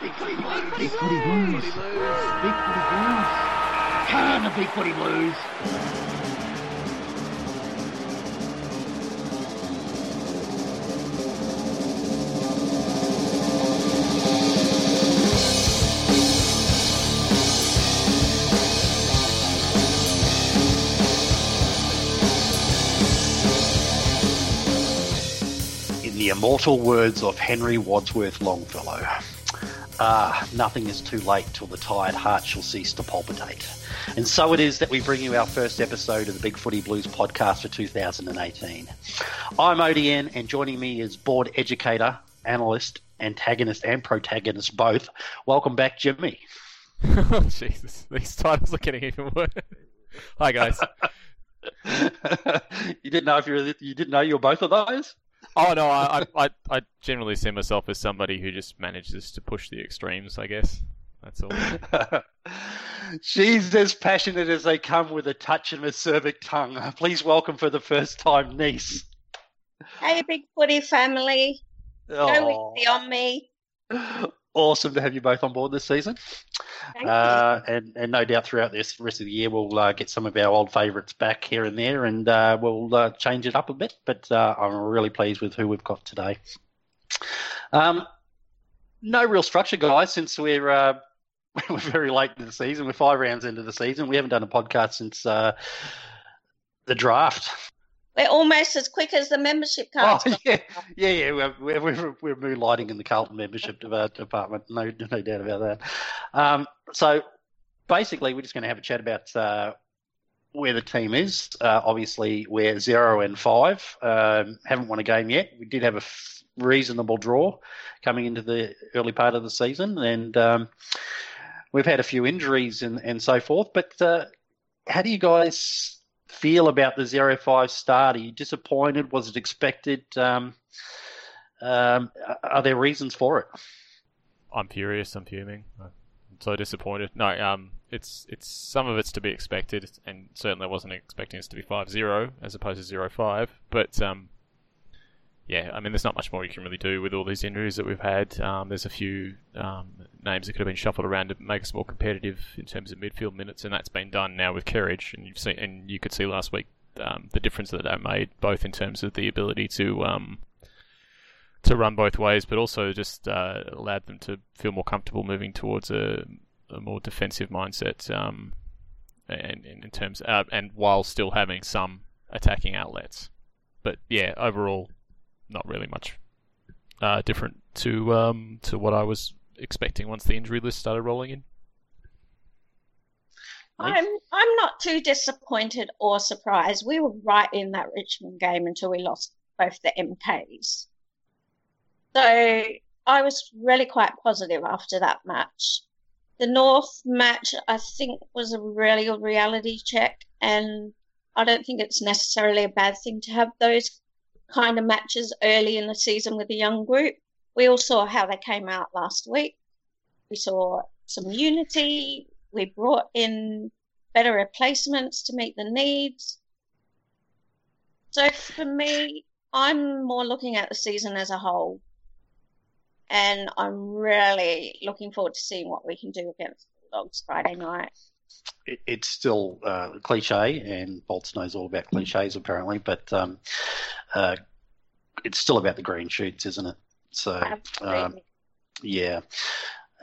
Big footy blues. Big footy blues. Blues. Come the big footy blues. In the immortal words of Henry Wadsworth Longfellow, Ah, nothing is too late till the tired heart shall cease to palpitate. And so it is that we bring you our first episode of the Big Footy Blues podcast for 2018. I'm ODN, and joining me is board educator, analyst, antagonist, and protagonist both. Welcome back, Jimmy. oh, Jesus. These titles are getting even worse. Hi, guys. you didn't know if you were, you didn't know you were both of those. Oh, no, I, I, I generally see myself as somebody who just manages to push the extremes, I guess. That's all. She's as passionate as they come with a touch of acerbic tongue. Please welcome for the first time, niece. Hey, big footy family. Go easy on me. awesome to have you both on board this season. Uh, and, and no doubt throughout this rest of the year, we'll uh, get some of our old favourites back here and there and uh, we'll uh, change it up a bit. But uh, I'm really pleased with who we've got today. Um, no real structure, guys, since we're. Uh, we're very late in the season. We're five rounds into the season. We haven't done a podcast since uh, the draft. We're almost as quick as the membership Oh yeah, yeah, yeah. We're we're, we're, we're moonlighting in the Carlton membership department. No, no doubt about that. Um, so basically, we're just going to have a chat about uh, where the team is. Uh, obviously, we're zero and five. Um, haven't won a game yet. We did have a f- reasonable draw coming into the early part of the season, and um, we've had a few injuries and, and so forth. But uh, how do you guys feel about the zero five start? Are you disappointed? Was it expected? Um, um, are there reasons for it? I'm furious. I'm fuming. I'm so disappointed. No, um, it's it's some of it's to be expected, and certainly I wasn't expecting us to be 5-0 as opposed to 0-5. But um, yeah, I mean, there's not much more you can really do with all these injuries that we've had. Um, there's a few um, names that could have been shuffled around to make us more competitive in terms of midfield minutes, and that's been done now with Kerridge. And you've seen, and you could see last week um, the difference that that made, both in terms of the ability to um, to run both ways, but also just uh, allowed them to feel more comfortable moving towards a, a more defensive mindset, um, and, and in terms uh, and while still having some attacking outlets. But yeah, overall, not really much uh, different to um, to what I was expecting once the injury list started rolling in. I'm I'm not too disappointed or surprised. We were right in that Richmond game until we lost both the MKs. So I was really quite positive after that match. The North match, I think, was a really good reality check, and I don't think it's necessarily a bad thing to have those kind of matches early in the season with a young group. We all saw how they came out last week. We saw some unity. We brought in better replacements to meet the needs. So for me, I'm more looking at the season as a whole. And I'm really looking forward to seeing what we can do against the Bulldogs Friday night. It, it's still uh, cliche, and Bolts knows all about cliches apparently, but um, uh, it's still about the green shoots, isn't it? So um, yeah.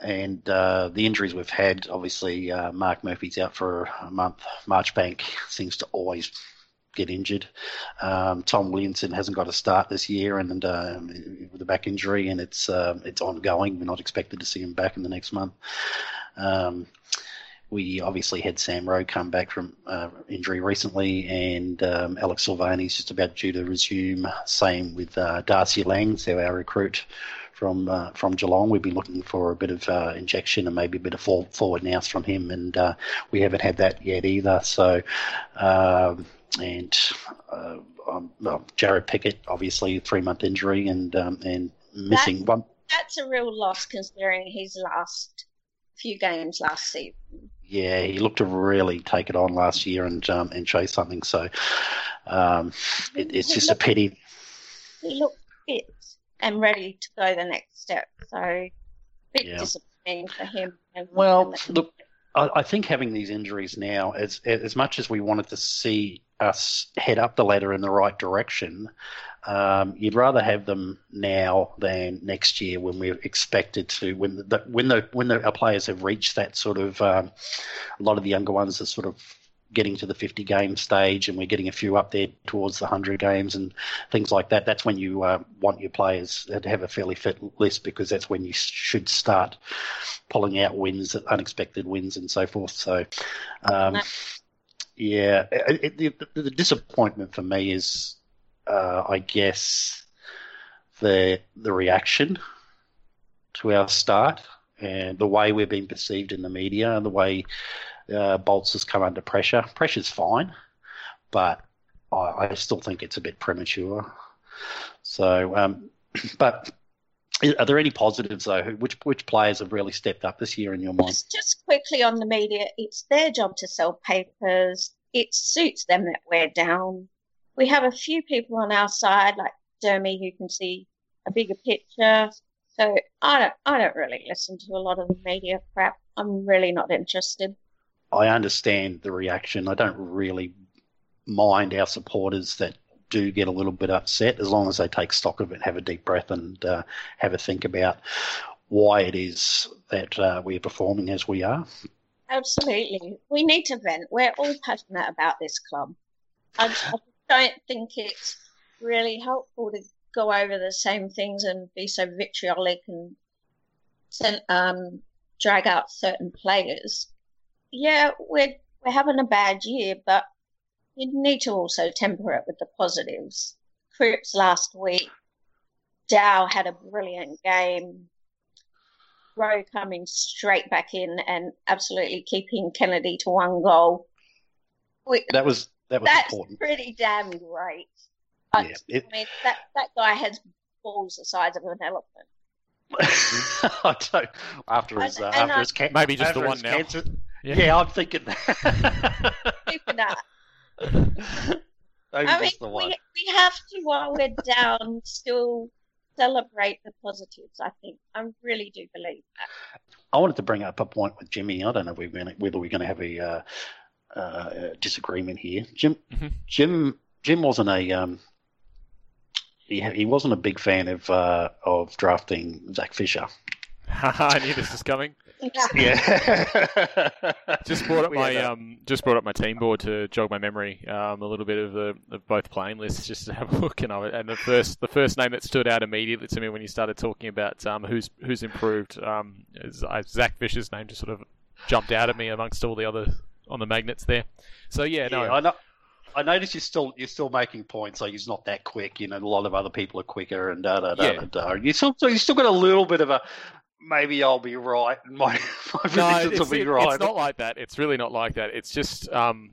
And uh, the injuries we've had, obviously, uh, Mark Murphy's out for a month. Marchbank seems to always get injured. Um, Tom Williamson hasn't got a start this year, and um, with a back injury, and it's um, it's ongoing. We're not expected to see him back in the next month. Um, we obviously had Sam Rowe come back from uh, injury recently, and um, Alex Silvagni's just about due to resume. Same with uh, Darcy Lang, so our recruit from uh, from Geelong. We've been looking for a bit of uh, injection and maybe a bit of fall, forward now from him, and uh, we haven't had that yet either. So, um, and uh, um, well, Jarrod Pickett, obviously three month injury and um, and missing one. That's a real loss considering his last few games last season. Yeah, he looked to really take it on last year and um, and show something. So um, it, it's just a pity. He looked fit and ready to go the next step. So bit yeah. disappointing for him. And, well, look, I, I, think having these injuries now, as as much as we wanted to see us head up the ladder in the right direction, um, you'd rather have them now than next year when we're expected to when the when the when the, our players have reached that sort of um, a lot of the younger ones are sort of getting to the 50 game stage and we're getting a few up there towards the 100 games and things like that that's when you uh, want your players to have a fairly fit list because that's when you should start pulling out wins unexpected wins and so forth. So um, yeah it, it, the, the disappointment for me is uh, I guess, the the reaction to our start and the way we're being perceived in the media and the way uh, Bolts has come under pressure. Pressure's fine, but I, I still think it's a bit premature. So, um, but are there any positives though? Which which players have really stepped up this year in your mind? Just, just quickly on the media, it's their job to sell papers. It suits them that we're down we have a few people on our side, like Dermy, who can see a bigger picture. So I don't, I don't really listen to a lot of the media crap. I'm really not interested. I understand the reaction. I don't really mind our supporters that do get a little bit upset as long as they take stock of it, have a deep breath, and uh, have a think about why it is that uh, we're performing as we are. Absolutely. We need to vent. We're all passionate about this club. I, I don't think it's really helpful to go over the same things and be so vitriolic and um, drag out certain players. Yeah, we're we're having a bad year, but you need to also temper it with the positives. Cripps last week, Dow had a brilliant game. Rowe coming straight back in and absolutely keeping Kennedy to one goal. We, that was that was That's important. pretty damn great. But, yeah, it, I mean, that, that guy has balls the size of an elephant. I don't. After his, uh, after I, his maybe just the one now. Cancer, yeah. yeah. I'm thinking that. that. I mean, we, we have to, while we're down, still celebrate the positives. I think I really do believe that. I wanted to bring up a point with Jimmy. I don't know if we're going to, whether we're going to have a uh, uh, disagreement here. Jim, mm-hmm. Jim, Jim wasn't a um, he, he wasn't a big fan of uh, of drafting Zac Fisher. I knew this was coming. Yeah. just brought up my um, just brought up my team board to jog my memory um, a little bit of the of both playing lists just to have a look and and the first the first name that stood out immediately to me when you started talking about um, who's who's improved um, is, uh, Zac Fisher's name just sort of jumped out at me amongst all the other on the magnets there. So yeah, no. Yeah, I know. I notice you're still you're still making points. Like he's not that quick. You know, a lot of other people are quicker, and da da da yeah. da. You still so you still got a little bit of a maybe I'll be right. and My my predictions no, will be it, right. It's not like that. It's really not like that. It's just um,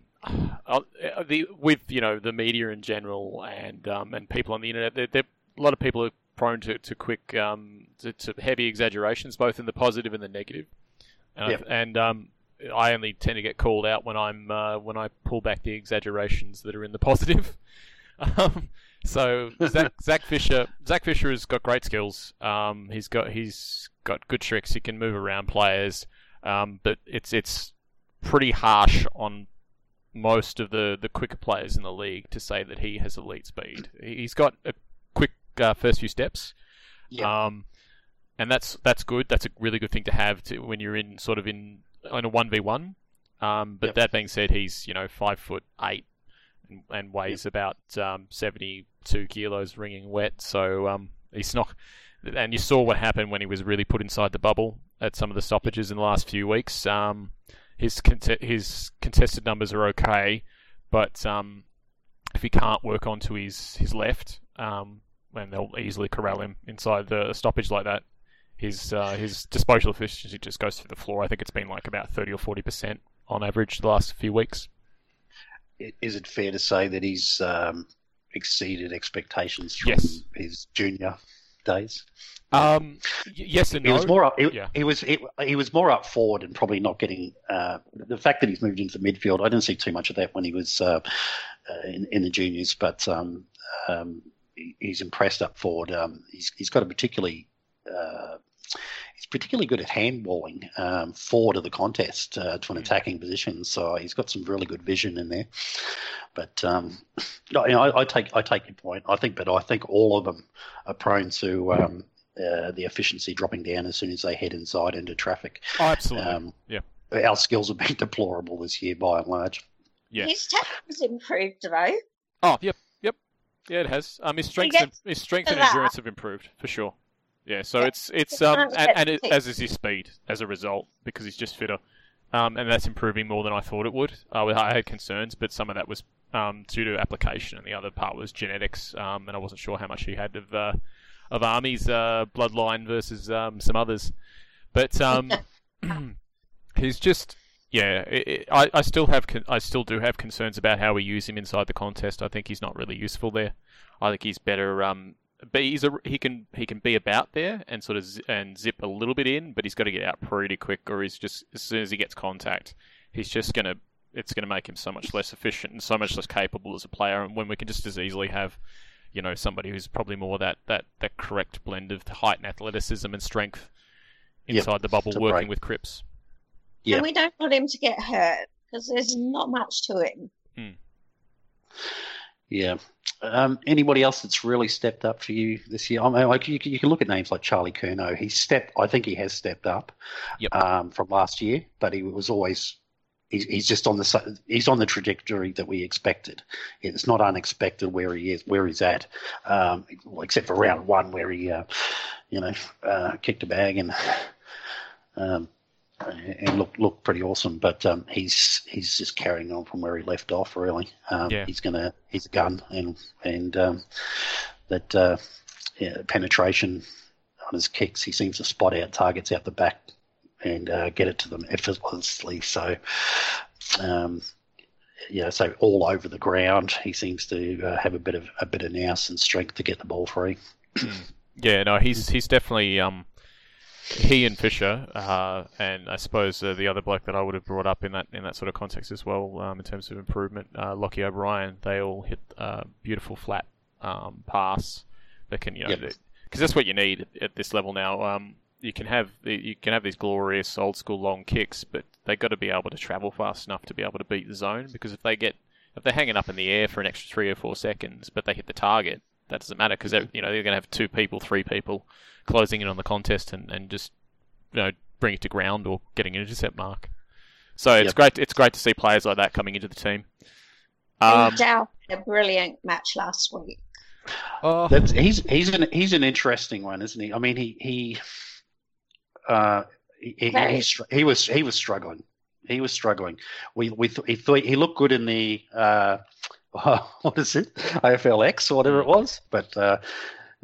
the with you know the media in general and um, and people on the internet. They're, they're, a lot of people are prone to to quick um, to, to heavy exaggerations, both in the positive and the negative. And, yep. and um, I only tend to get called out when I'm uh, when I pull back the exaggerations that are in the positive. um, so Zac, Zac, Fisher, Zac Fisher has got great skills. Um, he's got he's got good tricks. He can move around players, um, but it's it's pretty harsh on most of the the quicker players in the league to say that he has elite speed. He's got a quick uh, first few steps. Yeah. Um, and that's that's good. That's a really good thing to have to, when you're in sort of in in a one v one. Um, but yep. that being said, he's you know five foot eight and, and weighs yep. about um, seventy two kilos, ringing wet. So um, he's not. And you saw what happened when he was really put inside the bubble at some of the stoppages in the last few weeks. Um, his his contested numbers are okay, but um, if he can't work onto his his left, um, and they'll easily corral him inside the stoppage like that, his uh, his disposal efficiency just goes through the floor. I think it's been like about thirty or forty percent on average the last few weeks. Is it fair to say that he's um, exceeded expectations from yes. his junior days? Um, yes and no. He was more up. He, yeah. he was he, he, was more up forward and probably not getting uh, the fact that he's moved into the midfield. I didn't see too much of that when he was uh, uh, in, in, the juniors, but um, um, he's impressed up forward. Um, he's he's got a particularly uh, particularly good at handballing um, forward of the contest uh, to an Mm. attacking position. So he's got some really good vision in there. But um, you know, I, I take I take your point. I think, but I think all of them are prone to um, uh, the efficiency dropping down as soon as they head inside into traffic. Oh, absolutely. Um, Yeah. Our skills have been deplorable this year by and large. Yeah. His tactic's improved though. Oh, yep, yep. Yeah, it has. Um, his strength and his strength and endurance have improved for sure. Yeah, so Yeah. it's it's um and, and it, as is his speed as a result because he's just fitter, um, and that's improving more than I thought it would. Uh, I had concerns, but some of that was um due to application, and the other part was genetics. Um, and I wasn't sure how much he had of uh, of Army's uh, bloodline versus um some others, but um he's just yeah, it, it, I, I still have con- I still do have concerns about how we use him inside the contest. I think he's not really useful there. I think he's better. Um, but he's a, he can he can be about there and sort of z- and zip a little bit in, but he's got to get out pretty quick, or he's just as soon as he gets contact, he's just gonna it's gonna make him so much less efficient and so much less capable as a player. And when we can just as easily have you know somebody who's probably more that that that correct blend of height and athleticism and strength Yep, inside the bubble, working break. with Cripps. Yeah. And we don't want him to get hurt because there's not much to him. Hmm. Yeah. Um, anybody else that's really stepped up for you this year? I mean, like you, can- you can look at names like Charlie Curnow. He's stepped. I think he has stepped up Yep. um, from last year, but he was always. He's, he's just on the he's on the trajectory that we expected. It's not unexpected where he is, where he's at, um, except for round one where he, uh, you know, uh, kicked a bag and um, and looked looked pretty awesome. But um, he's he's just carrying on from where he left off. Really, um, Yeah. he's gonna he's a gun, and and um, that uh, yeah, penetration on his kicks, he seems to spot out targets out the back and uh, get it to them effortlessly. So. Um, yeah, so all over the ground, he seems to uh, have a bit of a bit of nous and strength to get the ball free. Yeah, no, he's he's definitely um, he and Fisher, uh, and I suppose uh, the other bloke that I would have brought up in that in that sort of context as well, um, in terms of improvement, uh, Lochie O'Brien. They all hit uh, beautiful flat um, pass that can you know Yep. because that's what you need at this level now. Um, you can have you can have these glorious old school long kicks, but they have got to be able to travel fast enough to be able to beat the zone. Because if they get if they're hanging up in the air for an extra three or four seconds, but they hit the target, that doesn't matter because you know they're going to have two people, three people closing in on the contest and, and just you know bring it to ground or getting an intercept mark. So it's Yep. great. It's great to see players like that coming into the team. Um, Dow a brilliant match last week. oh, That's he's he's an he's an interesting one, isn't he? I mean, he he uh he, he, he, he was he was struggling. He was struggling. We we th- he thought he looked good in the uh what is it? AFLX or whatever it was, but uh,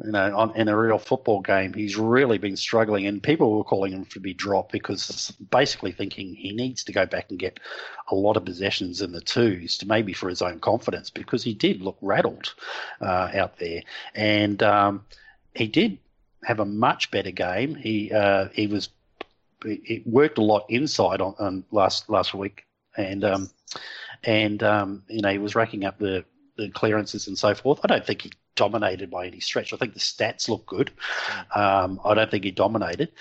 you know, on, in a real football game, he's really been struggling, and people were calling him to be dropped because basically thinking he needs to go back and get a lot of possessions in the twos to maybe for his own confidence because he did look rattled uh, out there, and um, he did have a much better game. He uh, he was he worked a lot inside on, on last last week, and um, and um, you know he was racking up the, the clearances and so forth. I don't think he dominated by any stretch. I think the stats look good. Um, I don't think he dominated,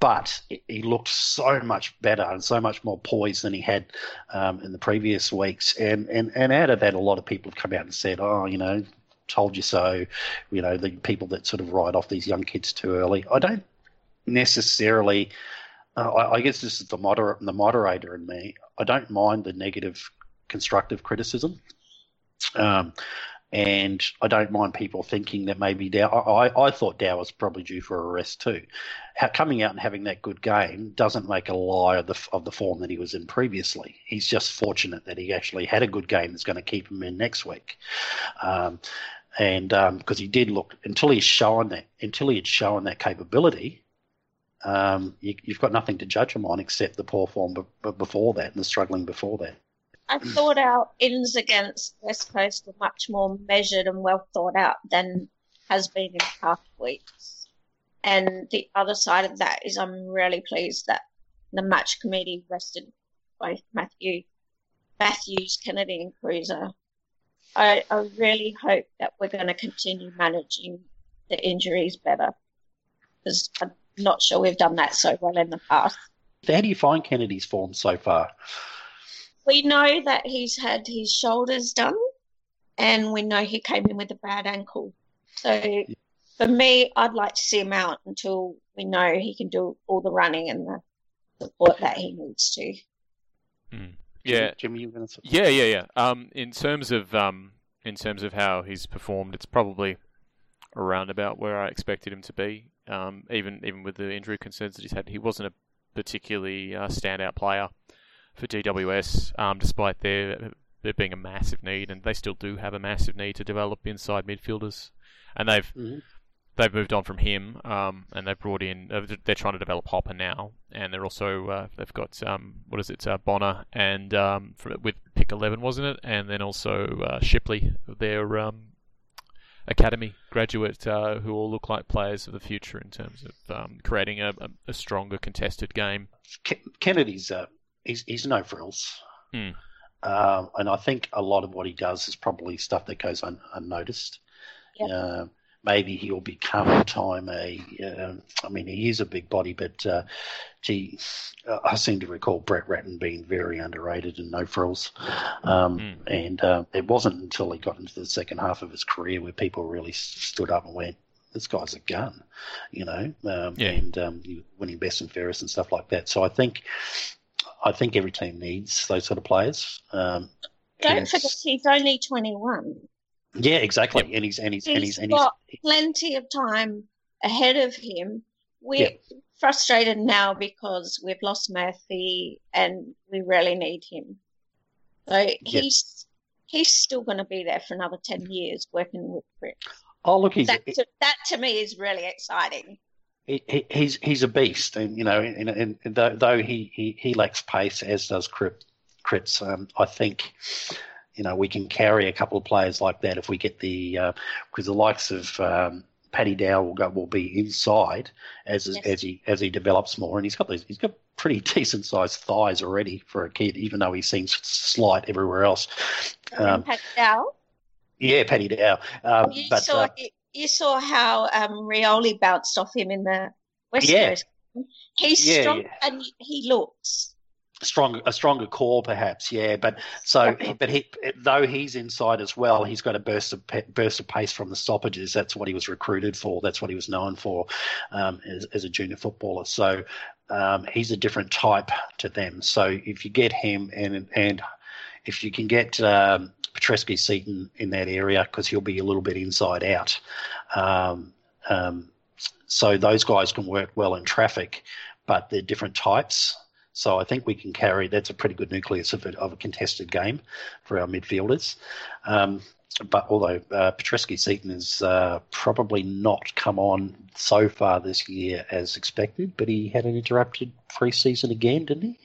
but he- looked so much better and so much more poised than he had um, in the previous weeks. And, and and out of that, a lot of people have come out and said, "Oh, you know, told you so." You know, the people that sort of write off these young kids too early. I don't necessarily. Uh, I, I guess this is the moder- the moderator in me. I don't mind the negative, constructive criticism. Um, and I don't mind people thinking that maybe Dow. I, I, thought Dow was probably due for a rest too. How, coming out and having that good game doesn't make a lie of the of the form that he was in previously. He's just fortunate that he actually had a good game that's going to keep him in next week. Um, and because he did look until he's shown that until he had shown that capability, um, you, you've got nothing to judge them on except the poor form b- b- before that and the struggling before that. I thought our ins against West Coast were much more measured and well thought out than has been in past weeks. And the other side of that is I'm really pleased that the match committee rested both Matthew Matthews, Kennedy and Cruiser. I, I really hope that we're going to continue managing the injuries better because not sure we've done that so well in the past. How do you find Kennedy's form so far? We know that he's had his shoulders done, and we know he came in with a bad ankle. So for me, I'd like to see him out until we know he can do all the running and the support that he needs to. Mm. Yeah, Jimmy, you going to? Yeah, yeah, yeah. Um, in terms of um, in terms of how he's performed, it's probably around about where I expected him to be. Um, even even with the injury concerns that he's had, he wasn't a particularly uh, standout player for GWS, um, despite there there being a massive need, and they still do have a massive need to develop inside midfielders, and they've Mm-hmm. they've moved on from him, um, and they've brought in. Uh, they're trying to develop Hopper now, and they're also uh, they've got um, what is it, uh, Bonar and um, with pick eleven, wasn't it? And then also uh, Shipley, their um, academy graduate, uh, who all look like players of the future in terms of um, creating a, a, a stronger contested game. Kennedy's uh, he's, he's no frills. Mm. Um, and I think a lot of what he does is probably stuff that goes un, unnoticed. Yep. Uh, maybe he'll become in time a. Uh, I mean, he is a big body, but uh, gee, uh, I seem to recall Brett Ratten being very underrated and no frills. Um, Mm. And uh, it wasn't until he got into the second half of his career where people really stood up and went, "This guy's a gun," you know. Um, Yeah. And um, winning best and fairest and stuff like that. So I think. I think every team needs those sort of players. Um, Don't Yes. forget he's only 21. Yeah, exactly. And he's and he's and he's He's and he's, got plenty of time ahead of him. We're Yeah. frustrated now because we've lost Murphy and we really need him. So he's he's still going to be there for another 10 years working with Chris. oh look, he's That to, that to me is really exciting. he, he- he's he's a beast, and you know, and, and, and though, though he, he, he lacks pace, as does Crit, Crits, um, I think you know we can carry a couple of players like that if we get the because the likes of um, Paddy Dow will go will be inside as Yes. as he as he develops more, and he's got these he's got pretty decent sized thighs already for a kid, even though he seems slight everywhere else. Um, Pat Dow, yeah, Paddy Dow, um, you but saw uh, you, saw how um, Rioli bounced off him in the West Yeah. Coast. He's Yeah, strong yeah. and he looks. Stronger a stronger core perhaps yeah but so but he though he's inside as well he's got a burst of burst of pace from the stoppages. That's what he was recruited for. That's what he was known for um, as, as a junior footballer. So um, he's a different type to them. So if you get him and and if you can get um, Petrevski-Seton in that area because he'll be a little bit inside out um, um, so those guys can work well in traffic but they're different types so I think we can carry. That's a pretty good nucleus of a, of a contested game for our midfielders. Um, but although uh, Petrevski-Seton has uh, probably not come on so far this year as expected, but he had an interrupted pre-season again, didn't he?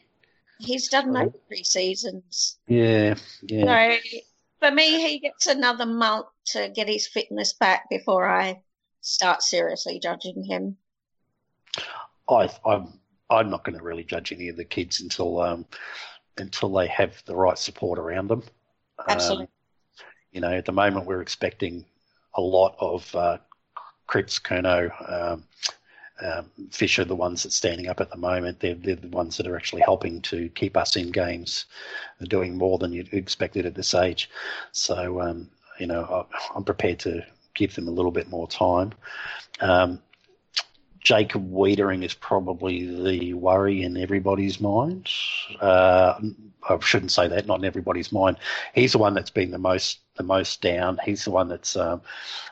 He's done no Oh. pre seasons. Yeah, yeah. So for me, he gets another month to get his fitness back before I start seriously judging him. I, I'm I'm not going to really judge any of the kids until um, until they have the right support around them. Um, Absolutely. you know, at the moment we're expecting a lot of uh, Cripps, Curnow, um, um, Fisher, the ones that's standing up at the moment. They're, they're the ones that are actually helping to keep us in games. Doing more than you'd expected at this age. So, um, you know, I, I'm prepared to give them a little bit more time. Um, Jacob Weitering is probably the worry in everybody's mind. Uh, I shouldn't say that, not in everybody's mind. He's the one that's been the most the most down. He's the one that's um,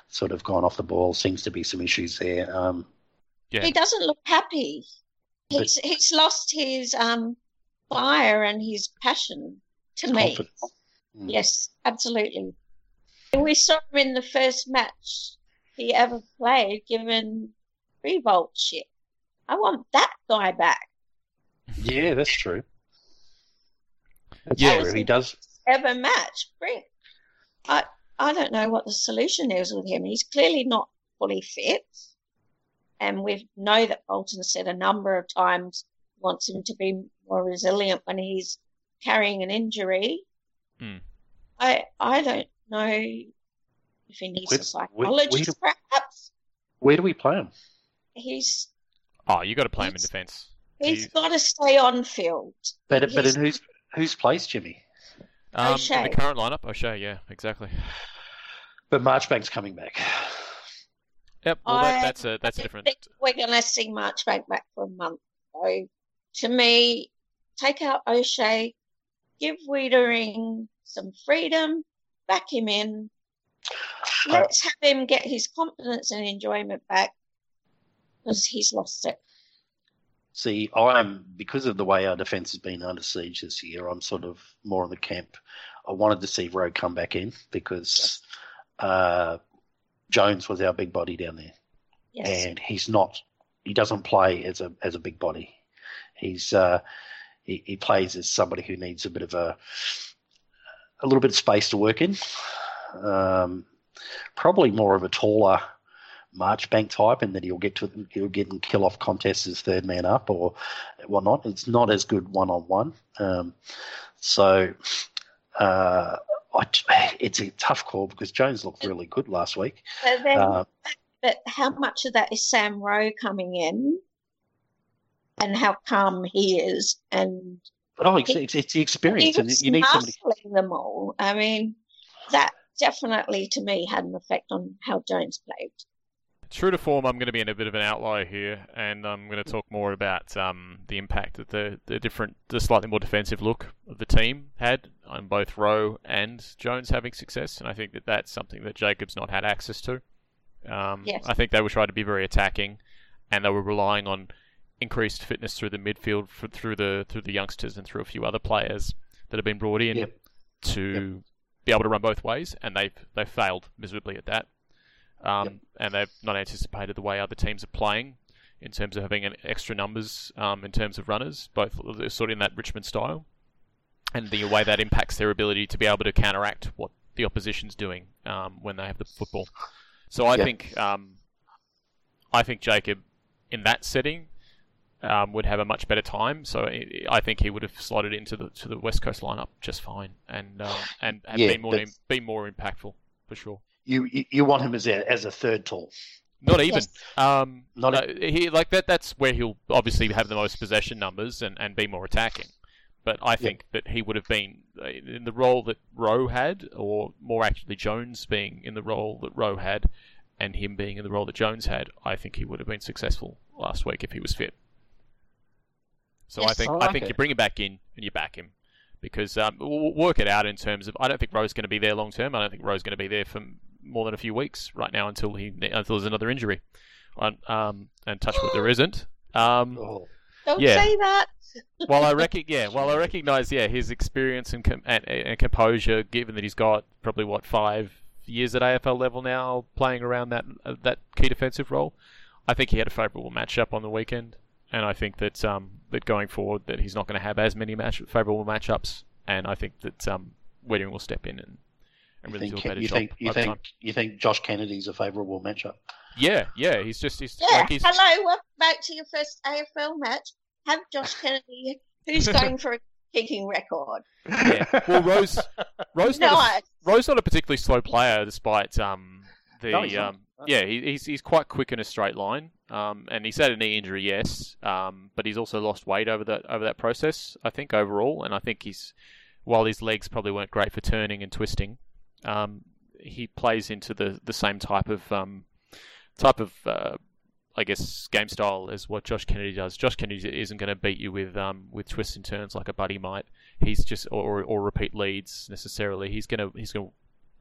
sort of gone off the ball. Seems to be some issues there. Um, Yeah. He doesn't look happy. But- He's he's lost his um fire and his passion to me. Mm. Yes, absolutely. We saw him in the first match he ever played, given revolt shit. I want that guy back. Yeah, that's true. That's Yeah. true. He does. Ever match, bring. I I don't know what the solution is with him. He's clearly not fully fit, and we know that Bolton said a number of times wants him to be more resilient when he's carrying an injury. Hmm. I I don't know if he needs Where- a where- where psychologist, do- perhaps. Where do we play him? He's Oh, you got to play him in defence. He's He- got to stay on field. But but in whose whose place, Jimmy? Um, in O'Shea. the current lineup, O'Shea, yeah, exactly. But Marchbank's coming back. Yep, well, that, that's a that's a I different. think we're going to see Marchbank back for a month. So, to me, take out O'Shea, give Weitering some freedom, back him in. Let's have him get his confidence and enjoyment back because he's lost it. See, I'm because of the way our defence has been under siege this year. I'm sort of more in the camp. I wanted to see Rowe come back in because uh, Jones was our big body down there, Yes. and he's not. He doesn't play as a as a big body. He's uh, he, he plays as somebody who needs a bit of a a little bit of space to work in. Um, probably more of a taller Marchbank type, and that he'll get to he'll get and kill off contests as third man up or whatnot. It's not as good one on one. So uh, I, it's a tough call because Jones looked really good last week. But then, Uh, but how much of that is Sam Rowe coming in and how calm he is and but oh, it's, it's, it's the experience, and you need somebody. them all. I mean, that definitely to me had an effect on how Jones played. True to form, I'm going to be in a bit of an outlier here, and I'm going to talk more about um, the impact that the, the different, the slightly more defensive look of the team had on both Rowe and Jones having success, and I think that that's something that Jacobs not had access to. Um, Yes. I think they were trying to be very attacking, and they were relying on increased fitness through the midfield, for, through the through the youngsters, and through a few other players that have been brought in Yep. to be able to run both ways, and they've they've failed miserably at that. Um, Yep. And they've not anticipated the way other teams are playing in terms of having an extra numbers um, in terms of runners, both sort of in that Richmond style, and the way that impacts their ability to be able to counteract what the opposition's doing um, when they have the football. So I Yep. think um, I think Jacob in that setting um, would have a much better time. So I I think he would have slotted into the to the West Coast lineup just fine, and um, and have Yeah, been more that's- been more impactful for sure. You, you you want him as a as a third tall. Not even. Yes. Um, Not no, he like that. That's where he'll obviously have the most possession numbers and, and be more attacking. But I think that he would have been uh, in the role that Rowe had, or more actually Jones being in the role that Rowe had, and him being in the role that Jones had. I think he would have been successful last week if he was fit. So I think I I, think it. you bring him back in and you back him because um, we'll work it out in terms of I don't think Rowe's going to be there long term. I don't think Rowe's going to be there for more than a few weeks right now until he until there's another injury. And, um, and touch wood, there isn't. Um, Oh, Don't Yeah. say that. while I rec- yeah, while I recognise yeah his experience and, com- and, and composure, given that he's got probably what five years at AFL level now, playing around that uh, that key defensive role, I think he had a favourable matchup on the weekend, and I think that um, that going forward that he's not going to have as many match favourable matchups, and I think that um, Wedding will step in and, and you really think do a better you job think you think time. you think Josh Kennedy's a favourable matchup? Yeah, yeah, he's just he's Yeah. like he's Hello, welcome back to your first AFL match. Have Josh Kennedy, who's going for a kicking record. yeah. Well, Rose Rose not a- Nice. Rowe's not a particularly slow player, despite um, the No, um, yeah, he, he's he's quite quick in a straight line. Um, and he's had a knee injury, yes, um, but he's also lost weight over that over that process. I think overall, and I think he's while his legs probably weren't great for turning and twisting, um, he plays into the, the same type of um, type of uh, I guess game style as what Josh Kennedy does. Josh Kennedy isn't going to beat you with um, with twists and turns like a buddy might. He's just or, or repeat leads necessarily. He's gonna he's gonna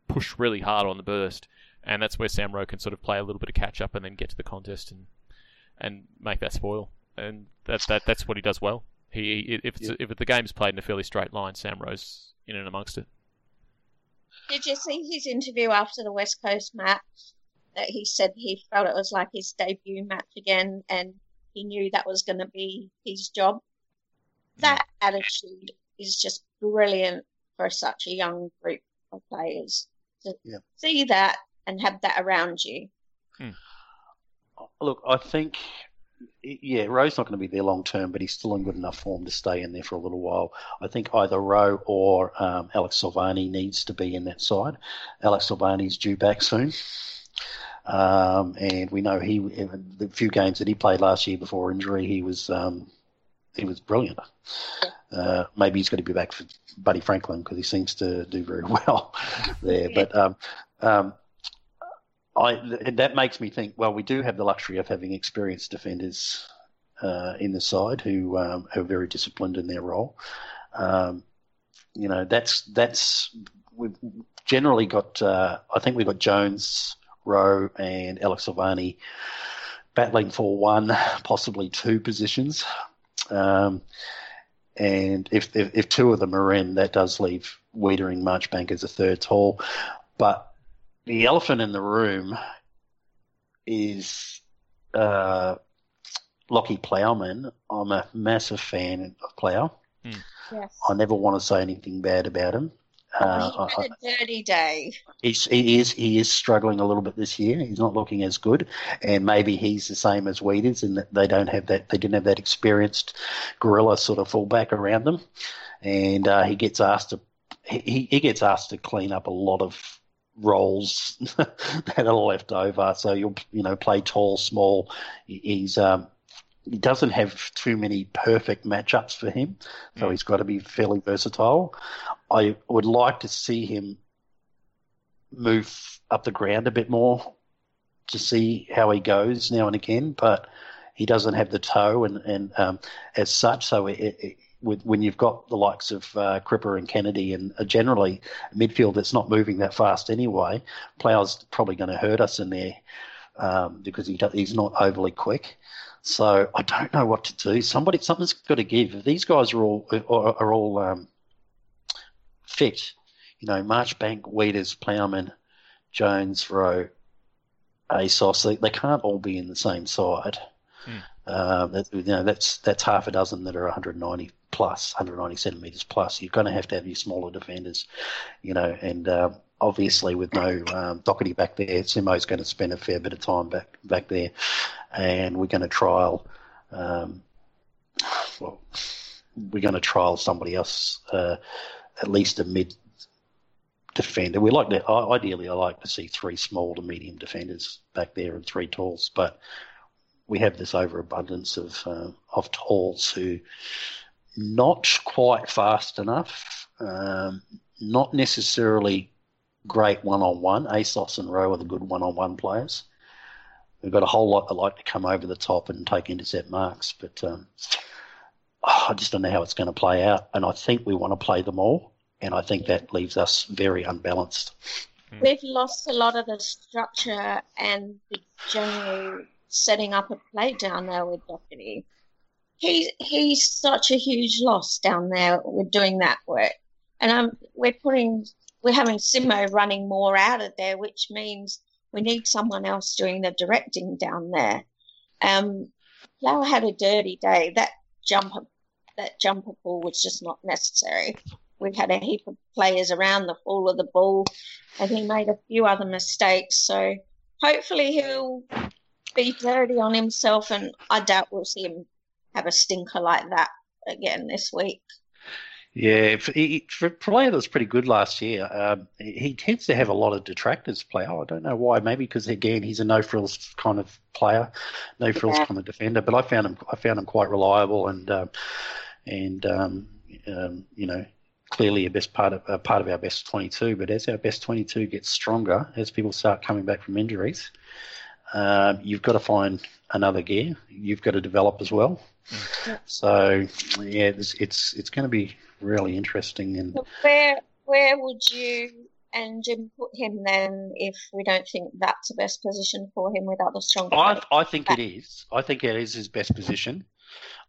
push really hard on the burst, and that's where Sam Rowe can sort of play a little bit of catch up and then get to the contest and and make that spoil. And that's that that's what he does well. He if it's, Yeah. if the game's played in a fairly straight line, Sam Rowe's in and amongst it. Did you see his interview after the West Coast match? That he said he felt it was like his debut match again, and he knew that was going to be his job. Mm. That attitude is just brilliant for such a young group of players to Yeah. see that and have that around you. Hmm. Look, I think, yeah, Rowe's not going to be there long term, but he's still in good enough form to stay in there for a little while. I think either Rowe or um, Alex Silvagni needs to be in that side. Alex Silvagni's due back soon. Um, and we know he, the few games that he played last year before injury, he was um, he was brilliant. Uh, maybe he's got to be back for Buddy Franklin because he seems to do very well there. But um, um, I that makes me think. Well, we do have the luxury of having experienced defenders uh, in the side who um, are very disciplined in their role. Um, you know, that's that's we've generally got. Uh, I think we've got Jones, Rowe, and Alex Silvagni battling for one, possibly two positions. Um, and if, if, if two of them are in, that does leave Weitering Marchbank as a third tall. But the elephant in the room is uh, Lachie Plowman. I'm a massive fan of Plow. Mm. Yes. I never want to say anything bad about him. Uh, he had a dirty day. He's, he is he is struggling a little bit this year. He's not looking as good, and maybe he's the same as Weeders in that they don't have that they didn't have that experienced gorilla sort of fullback around them, and uh, he gets asked to he, he gets asked to clean up a lot of roles that are left over. So you'll you know play tall, small. He's um, he doesn't have too many perfect matchups for him, so mm. he's got to be fairly versatile. I would like to see him move up the ground a bit more to see how he goes now and again, but he doesn't have the toe and, and um, as such, so it, it, with, when you've got the likes of uh, Cripper and Kennedy and uh, generally midfield that's not moving that fast anyway, Plow's probably going to hurt us in there um, because he, he's not overly quick. So I don't know what to do. Somebody, something's got to give. If these guys are all are, are all um, fit, you know, Marchbank, Weeders, Plowman, Jones, Rowe, ASOS, they, they can't all be in the same side. Mm. Uh, that, you know, that's that's half a dozen that are 190 plus, 190 centimeters plus. You're going to have to have your smaller defenders, you know, and uh, obviously with no um, Docherty back there, Simo's going to spend a fair bit of time back back there, and we're going to trial. Um, well, we're going to trial somebody else, uh, at least a mid defender. We like that. Ideally, I like to see three small to medium defenders back there and three talls, but we have this overabundance of uh, of talls who not quite fast enough, um, not necessarily great one on one. ASOS and Rowe are the good one on one players. We've got a whole lot that like to come over the top and take intercept marks, but um, oh, I just don't know how it's going to play out. And I think we want to play them all, and I think that leaves us very unbalanced. We've lost a lot of the structure and the general setting up a play down there with Docherty. He's he's such a huge loss down there with doing that work, and um, we're putting we're having Simo running more out of there, which means we need someone else doing the directing down there. Um, Flower had a dirty day. That jumper, that jumper ball was just not necessary. We had a heap of players around the fall of the ball, and he made a few other mistakes. So hopefully he'll be dirty on himself, and I doubt we'll see him have a stinker like that again this week. Yeah, for, he, for a player that was pretty good last year, um, he tends to have a lot of detractors play. Oh, I don't know why. Maybe because again he's a no frills kind of player, no frills yeah. kind of defender. But I found him, I found him quite reliable and um, and um, um, you know clearly a best part of a part of our best 22. But as our best 22 gets stronger, as people start coming back from injuries, um, you've got to find another gear. You've got to develop as well. So yeah, it's it's, it's going to be really interesting. And so where where would you and Jim put him then if we don't think that's the best position for him without the strong? I, I think it is. I think it is his best position.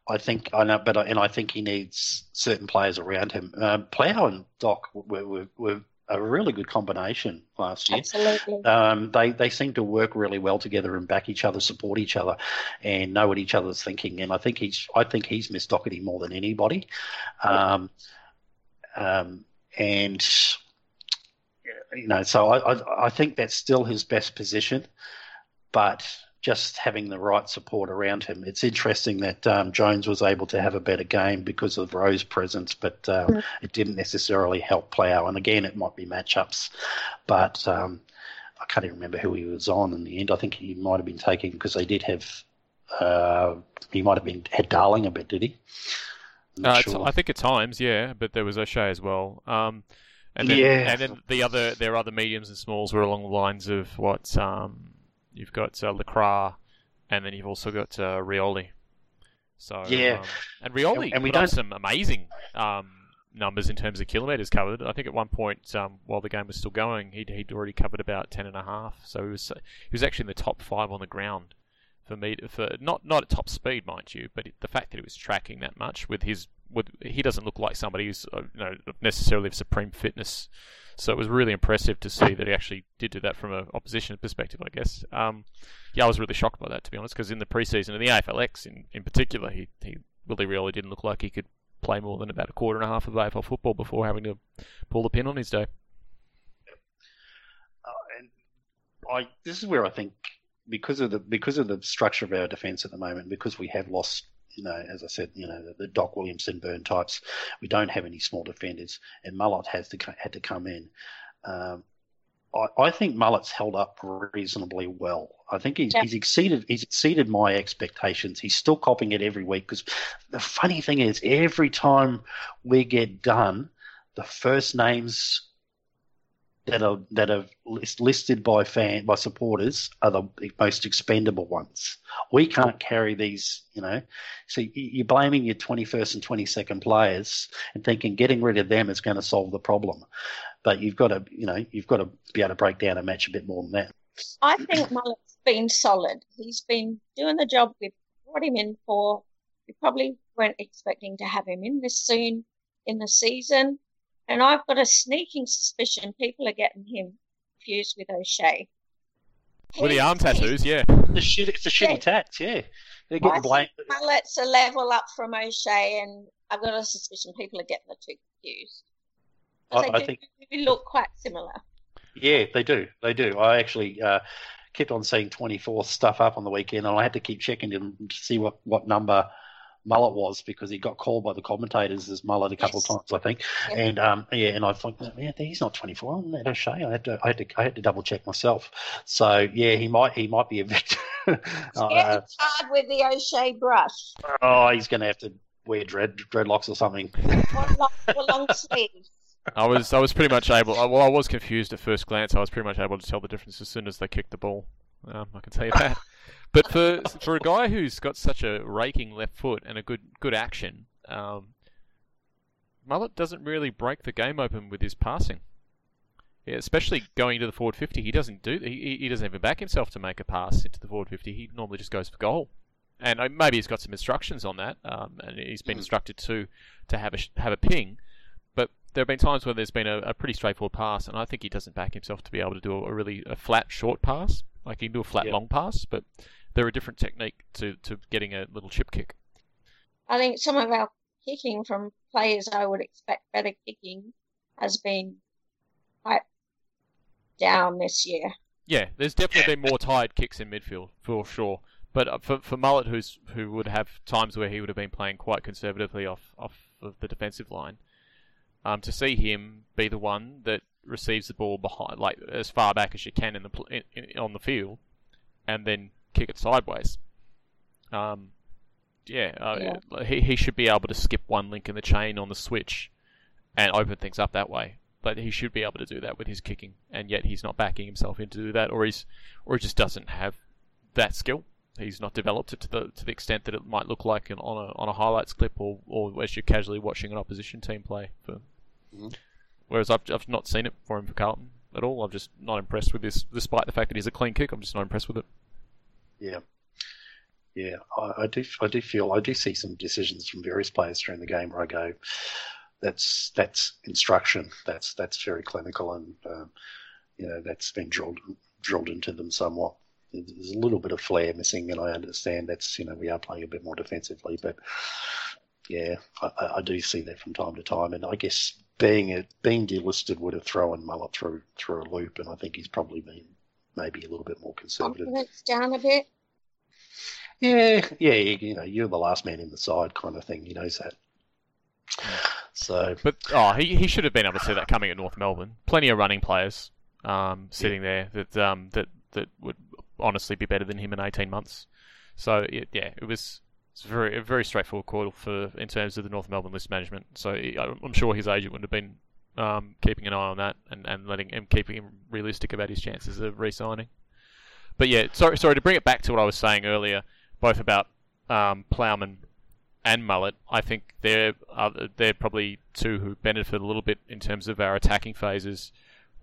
I think I know, but I, and I think he needs certain players around him. Um, Plow and Doc were, were, were a really good combination last year. Absolutely. Um, they they seem to work really well together and back each other, support each other, and know what each other's thinking. And I think he's I think he's missed Docherty more than anybody. Um, um, and you know, so I, I I think that's still his best position, but just having the right support around him. It's interesting that um, Jones was able to have a better game because of Rowe's presence, but um, mm. it didn't necessarily help Plow. And again, it might be matchups, but um, I can't even remember who he was on in the end. I think he might have been taking because they did have. Uh, he might have been had Darling a bit, did he? Uh, sure. I think at times, yeah, but there was O'Shea as well. Um, and then, yeah. and then the other, their other mediums and smalls were along the lines of what um, you've got uh, LeCras, and then you've also got uh, Rioli. So yeah, um, and Rioli and, and we put up some amazing um, numbers in terms of kilometres covered. I think at one point, um, while the game was still going, he'd, he'd already covered about ten and a half. So he was he was actually in the top five on the ground for me for not not at top speed, mind you, but the fact that he was tracking that much with his he doesn't look like somebody who's uh, you know necessarily of supreme fitness. So it was really impressive to see that he actually did do that from an opposition perspective, I guess. Um, yeah, I was really shocked by that, to be honest, because in the preseason, in the AFLX in, in particular, he, he really, really didn't look like he could play more than about a quarter and a half of AFL football before having to pull the pin on his day. Uh, and I, this is where I think because of the because of the structure of our defence at the moment, because we have lost you know, as I said, you know, the, the Doc Williamson burn types. We don't have any small defenders, and Mullett has to had to come in. Um, I, I, think Mullett's held up reasonably well. I think he's, yeah. he's, exceeded he's exceeded my expectations. He's still copying it every week because the funny thing is, every time we get done, the first names that are that are listed by fan by supporters are the most expendable ones. We can't carry these, you know. So you're blaming your 21st and 22nd players and thinking getting rid of them is going to solve the problem. But you've got to, you know, you've got to be able to break down a match a bit more than that. I think Mullett's been solid. He's been doing the job we brought him in for. We probably weren't expecting to have him in this soon in the season and I've got a sneaking suspicion people are getting him confused with O'Shea. With the arm tattoos, yeah. The shit, it's a shitty yeah. tats, yeah. They're getting blamed. Mullett's a level up from O'Shea, and I've got a suspicion people are getting the two confused. I, they I do, think look quite similar. Yeah, they do. They do. I actually uh, kept on seeing 24 stuff up on the weekend, and I had to keep checking to see what, what number Mullett was because he got called by the commentators as Mullett a couple yes. of times, I think. Yep. And um, yeah, and I thought, yeah, he's not 24. I'm not O'Shea. I had to, I had to, I had to double check myself. So yeah, he might, he might be a victim. uh, hard with the O'Shea brush. Oh, he's going to have to wear dread dreadlocks or something. long, long sleeves. I was I was pretty much able. Well, I was confused at first glance. I was pretty much able to tell the difference as soon as they kicked the ball. Um, I can tell you that. But for for a guy who's got such a raking left foot and a good good action, um, Mullett doesn't really break the game open with his passing. Yeah, especially going to the forward fifty, he doesn't do. He, he doesn't even back himself to make a pass into the forward fifty. He normally just goes for goal, and uh, maybe he's got some instructions on that, um, and he's been hmm. instructed to to have a have a ping. But there have been times where there's been a, a pretty straightforward pass, and I think he doesn't back himself to be able to do a, really a flat short pass. Like he can do a flat long pass, but they're a different technique to, to getting a little chip kick. I think some of our kicking from players I would expect better kicking has been quite down this year. Yeah, there's definitely been more tired kicks in midfield for sure. But uh, for for Mullett, who's who would have times where he would have been playing quite conservatively off off of the defensive line, um, to see him be the one that receives the ball behind, like as far back as you can in the in, in, on the field, and then kick it sideways. Um, yeah, uh, yeah, he he should be able to skip one link in the chain on the switch and open things up that way. But he should be able to do that with his kicking, and yet he's not backing himself in to do that, or he's or he just doesn't have that skill. He's not developed it to the to the extent that it might look like on a on a highlights clip, or or as you're casually watching an opposition team play. For mm-hmm. whereas I've I've not seen it for him for Carlton at all. I'm just not impressed with this, despite the fact that he's a clean kick. I'm just not impressed with it. Yeah. Yeah, I, I, do. I do feel I do see some decisions from various players during the game where I go, "That's that's instruction. That's that's very clinical, and um, you know that's been drilled drilled into them somewhat." There's a little bit of flair missing, and I understand that's you know we are playing a bit more defensively, but yeah, I, I do see that from time to time, and I guess being a, being delisted would have thrown Mullett through through a loop, and I think he's probably been maybe a little bit more conservative. Confidence down a bit. Yeah, yeah, you know, you're the last man in the side kind of thing. He knows that. So, but oh, he he should have been able to see that coming at North Melbourne. Plenty of running players. um, sitting there that um, that that would honestly be better than him in 18 months. So it, yeah, it was it's very a very straightforward call for in terms of the North Melbourne list management. So I'm sure his agent wouldn't have been um, keeping an eye on that and, and letting him keeping him realistic about his chances of re-signing. But yeah, sorry sorry to bring it back to what I was saying earlier, both about um, Plowman and Mullett. I think they're uh, they're probably two who benefit a little bit in terms of our attacking phases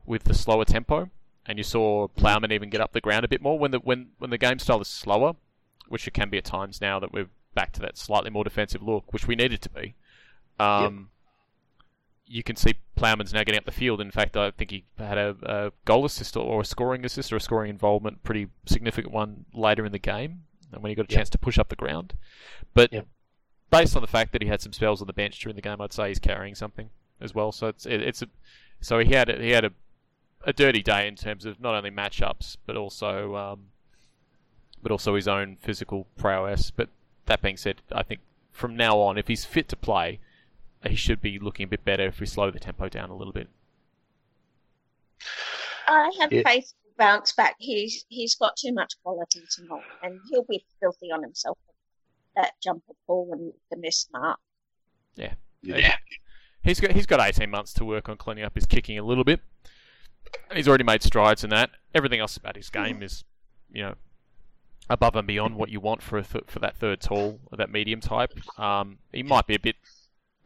with the slower tempo. And you saw Plowman even get up the ground a bit more when the when when the game style is slower, which it can be at times now that we're back to that slightly more defensive look, which we needed to be. Um, yep. You can see Plowman's now getting up the field. In fact, I think he had a, a goal assist or a scoring assist or a scoring involvement, pretty significant one later in the game, and when he got a yep. chance to push up the ground. But yep. based on the fact that he had some spells on the bench during the game, I'd say he's carrying something as well. So it's it, it's a so he had a, he had a a dirty day in terms of not only matchups but also um, but also his own physical prowess. But that being said, I think from now on, if he's fit to play, he should be looking a bit better if we slow the tempo down a little bit. I have yeah. faith to bounce back. He's he's got too much quality to not, and he'll be filthy on himself. That jumper pull and the miss mark. Yeah, yeah. He's got he's got eighteen months to work on cleaning up his kicking a little bit he's already made strides in that. Everything else about his game is, you know, above and beyond what you want for th- for that third tall, that medium type. Um, he might be a bit,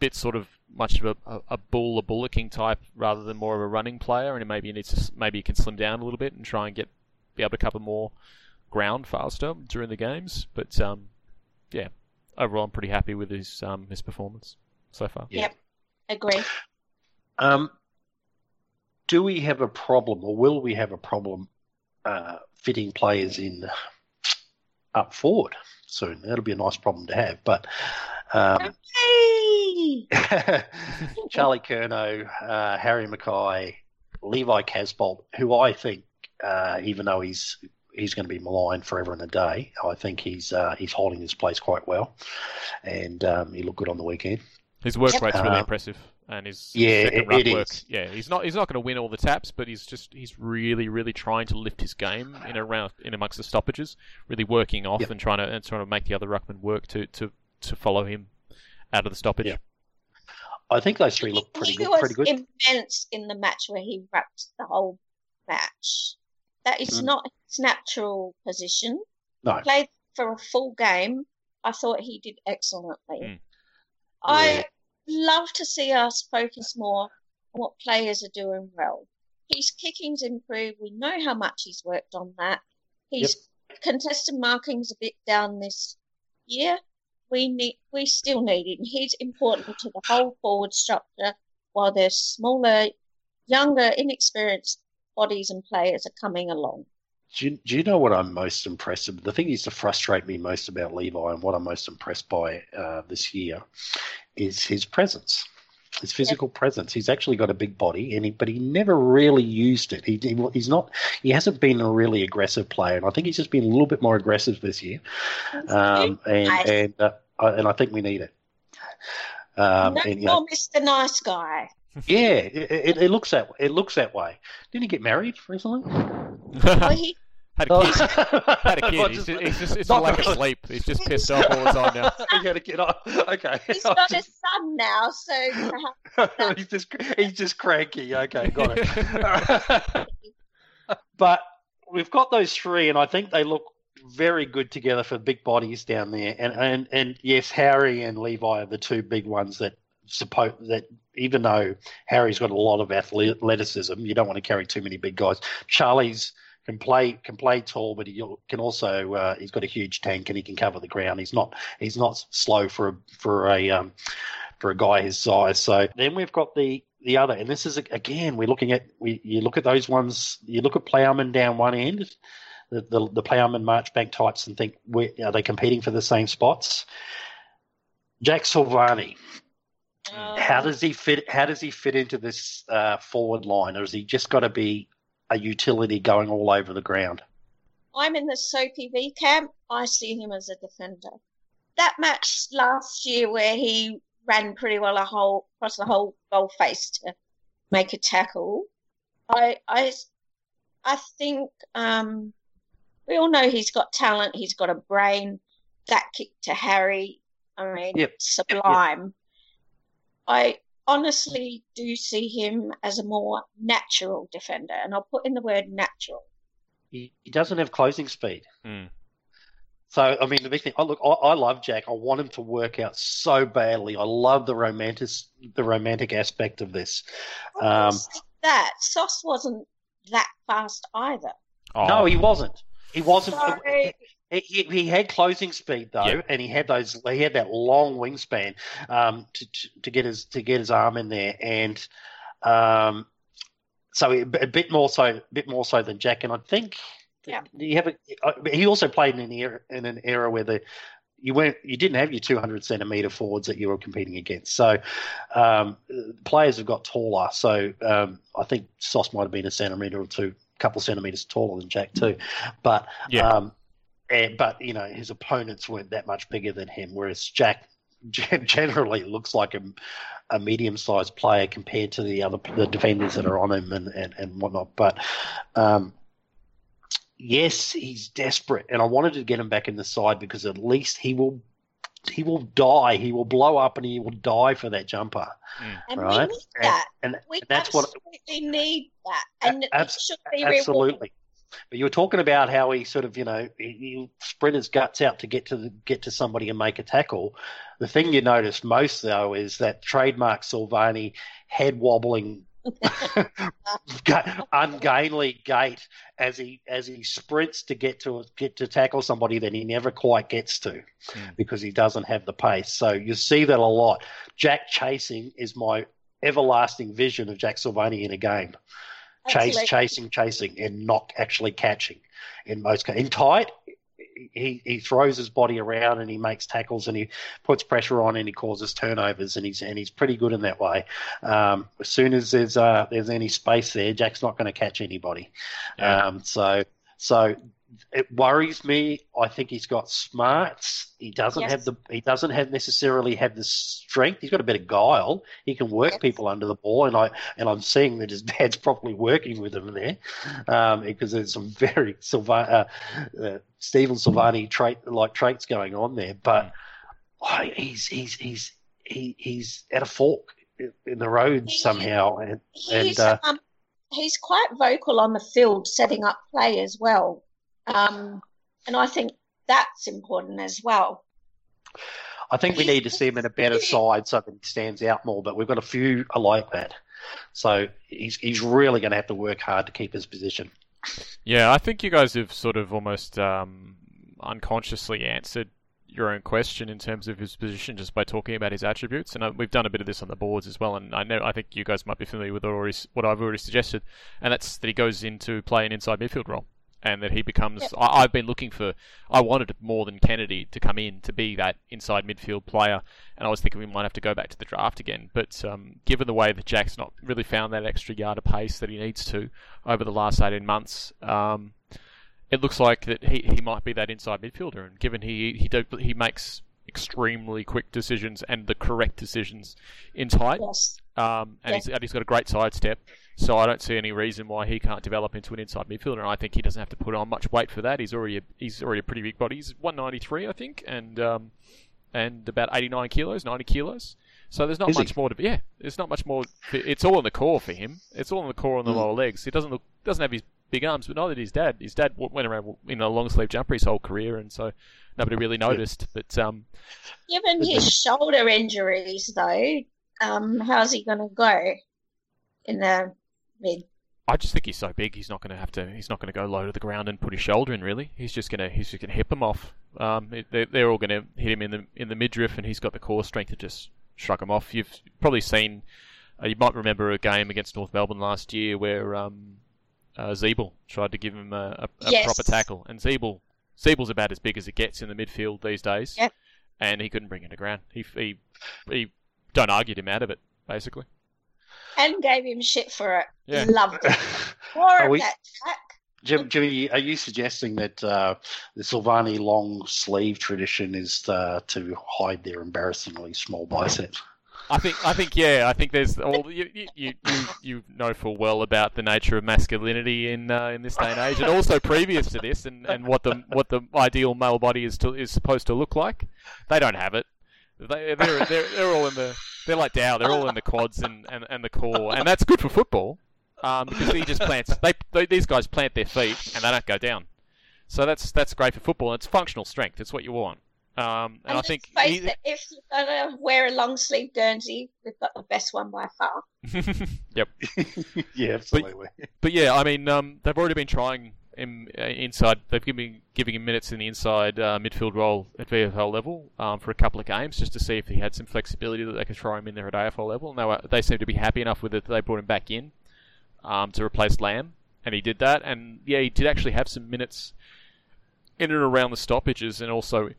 bit sort of much of a, a bull, a bullocking type rather than more of a running player, and maybe he needs to maybe he can slim down a little bit and try and get be able to cover more ground faster during the games. But um, yeah, overall, I'm pretty happy with his um, his performance so far. Yep, agree. Um, do we have a problem, or will we have a problem uh, fitting players in up forward soon? That'll be a nice problem to have. But um, Charlie Curnow, uh, Harry McKay, Levi Casboult, who I think, uh, even though he's he's going to be maligned forever and a day, I think he's uh, he's holding his place quite well, and um, he looked good on the weekend. His work rate's really uh, impressive and his yeah, second run it work. Is. Yeah, he's not he's not going to win all the taps, but he's just he's really really trying to lift his game in around in amongst the stoppages, really working off yep. and trying to and trying to make the other ruckman work to to to follow him out of the stoppage. Yeah. I think those three look pretty he good. Was pretty good. immense in the match where he wrapped the whole match. That is mm. not his natural position. No. He played for a full game. I thought he did excellently. Mm. I yeah love to see us focus more on what players are doing well. His kicking's improved. We know how much he's worked on that. His yep. contested marking's a bit down this year. We need, we still need him. He's important to the whole forward structure while there's smaller, younger, inexperienced bodies and players are coming along. Do you, do you know what I'm most impressed with? The thing that used to frustrate me most about Levi and what I'm most impressed by uh, this year is his presence, his physical yeah. presence. He's actually got a big body, and he, but he never really used it. He, he, he's not. He hasn't been a really aggressive player, and I think he's just been a little bit more aggressive this year. Um, and nice. and uh, and I think we need it. Um, no and, know, Mr. Nice Guy. Yeah, it, it, it, looks that it looks that way. Didn't he get married recently? oh, he had a kid. Oh. had a kid. He's just, he's just it's not like a sleep. He's just pissed off all the time now. he had a kid. Oh, okay. He's got a son now, so he's just he's just cranky. Okay, got it. but we've got those three, and I think they look very good together for big bodies down there. And and and yes, Harry and Levi are the two big ones that suppose that even though Harry's got a lot of athleticism, you don't want to carry too many big guys. Charlie's can play can play tall, but he can also uh, he's got a huge tank and he can cover the ground. He's not he's not slow for a, for a um, for a guy his size. So then we've got the the other, and this is again we're looking at we you look at those ones. You look at Plowman down one end, the the, the Plowman Marchbank types, and think are they competing for the same spots? Jack Silvagni. How does he fit? How does he fit into this uh, forward line, or has he just got to be a utility going all over the ground. I'm in the Soapy V camp. I see him as a defender. That match last year where he ran pretty well a whole across the whole goal face to make a tackle. I I I think um, we all know he's got talent. He's got a brain. That kick to Harry, I mean, Yep. sublime. I honestly do see him as a more natural defender, and I'll put in the word natural. He, he doesn't have closing speed. Mm. So I mean, the big thing. I look, I, I love Jack. I want him to work out so badly. I love the romantic, the romantic aspect of this. Um, that Sauce wasn't that fast either. Oh, No, he wasn't. He wasn't. So, He, he, he had closing speed though, Yeah. and he had those. He had that long wingspan um, to, to to get his to get his arm in there, and um, so a bit more so, a bit more so than Jack. And I think Yeah. you have a, uh, he also played in an era in an era where the you weren't you didn't have your 200 centimeter forwards that you were competing against. So um, players have got taller. So um, I think Sauce might have been a centimeter or two, couple centimeters taller than Jack too, but Yeah. um, and, but you know his opponents weren't that much bigger than him, whereas Jack generally looks like a, a medium-sized player compared to the other the defenders that are on him and, and, and whatnot. But um, yes, he's desperate, and I wanted to get him back in the side because at least he will he will die, he will blow up, and he will die for that jumper. and Right. we need that. And, We and that's what absolutely need that, and it abs- should be rewarded. Absolutely. But you were talking about how he sort of, you know, he, he sprint his guts out to get to the, get to somebody and make a tackle. The thing you notice most though is that trademark Silvagni head wobbling, ungainly gait as he as he sprints to get to get to tackle somebody that he never quite gets to Mm. because he doesn't have the pace. So you see that a lot. Jack chasing is my everlasting vision of Jack Silvagni in a game chase, Absolutely. chasing, chasing, and not actually catching. In most ca- in tight, he he throws his body around and he makes tackles and he puts pressure on and he causes turnovers and he's and he's pretty good in that way. Um, as soon as there's uh, there's any space there, Jack's not going to catch anybody. Yeah. Um, so so it worries me. I think he's got smarts. He doesn't Yes. have the. He doesn't have necessarily have the strength. He's got a bit of guile. He can work Yes. people under the ball, and I and I'm seeing that his dad's probably working with him there, um, because there's some very Silva, uh, uh, Stephen Silvagni trait like traits going on there. But oh, he's he's he's he, he's at a fork in the road He- somehow, and He's and, uh, um, he's quite vocal on the field, setting up play as well, um, and I think that's important as well. I think we need to see him in a better side so that he stands out more. But we've got a few like that, so he's he's really going to have to work hard to keep his position. Yeah, I think you guys have sort of almost um, unconsciously answered your own question in terms of his position just by talking about his attributes, and uh, we've done a bit of this on the boards as well. And I know I think you guys might be familiar with already, what I've already suggested, and that's that he goes into play an inside midfield role, and that he becomes. Yep. I, I've been looking for. I wanted more than Kennedy to come in to be that inside midfield player, and I was thinking we might have to go back to the draft again. But um, given the way that Jack's not really found that extra yard of pace that he needs to over the last eighteen months. Um, it looks like that he, he might be that inside midfielder, and given he he do, he makes extremely quick decisions and the correct decisions in tight, Yes, um, and, Yeah. he's, and he's got a great sidestep. So I don't see any reason why he can't develop into an inside midfielder, and I think he doesn't have to put on much weight for that. He's already a, he's already a pretty big body. He's 193, I think, and um, and about 89 kilos, 90 kilos. So there's not Is he? much more to yeah. There's not much more. It's all in the core for him. It's all in the core on the Mm. lower legs. He doesn't look doesn't have his big arms, but neither did his dad. His dad went around in a long sleeve jumper his whole career, and so nobody really noticed. But um, given his shoulder injuries, though, um, how's he going to go in the mid? I just think he's so big, he's not going to have to. He's not going to go low to the ground and put his shoulder in. Really, he's just going to. He's just going to hip him off. Um, they're, they're all going to hit him in the in the midriff, and he's got the core strength to just shrug him off. You've probably seen. Uh, you might remember a game against North Melbourne last year where um, uh, Ziebell tried to give him a, a, a Yes. proper tackle, and Ziebell Ziebell's about as big as it gets in the midfield these days, Yep. and he couldn't bring it to ground. He he he don't argued him out of it basically. And gave him shit for it. Yeah. Loved it. More Are of we- that, Jack. Jim, Jimmy, are you suggesting that uh, the Silvagni long sleeve tradition is uh, to hide their embarrassingly small biceps? I think I think yeah I think there's all you you, you, you know full well about the nature of masculinity in uh, in this day and age, and also previous to this, and, and what the what the ideal male body is to, is supposed to look like. They don't have it. They they're, they're, they're all in the they're like Dow. They're all in the quads and, and, and the core, and that's good for football um, because he just plants. They, they these guys plant their feet and they don't go down. So that's that's great for football. It's functional strength. It's what you want. Um, and, And I think he- if you're gonna wear a long sleeve Guernsey, we've got the best one by far. yep. yeah, absolutely. But yeah, I mean, um, they've already been trying him uh, inside. They've given giving him minutes in the inside uh, midfield role at VFL level um, for a couple of games, just to see if he had some flexibility that they could throw him in there at AFL level. And they, were, they seem to be happy enough with it that they brought him back in um, to replace Lamb, and he did that. And yeah, he did actually have some minutes in and around the stoppages, and also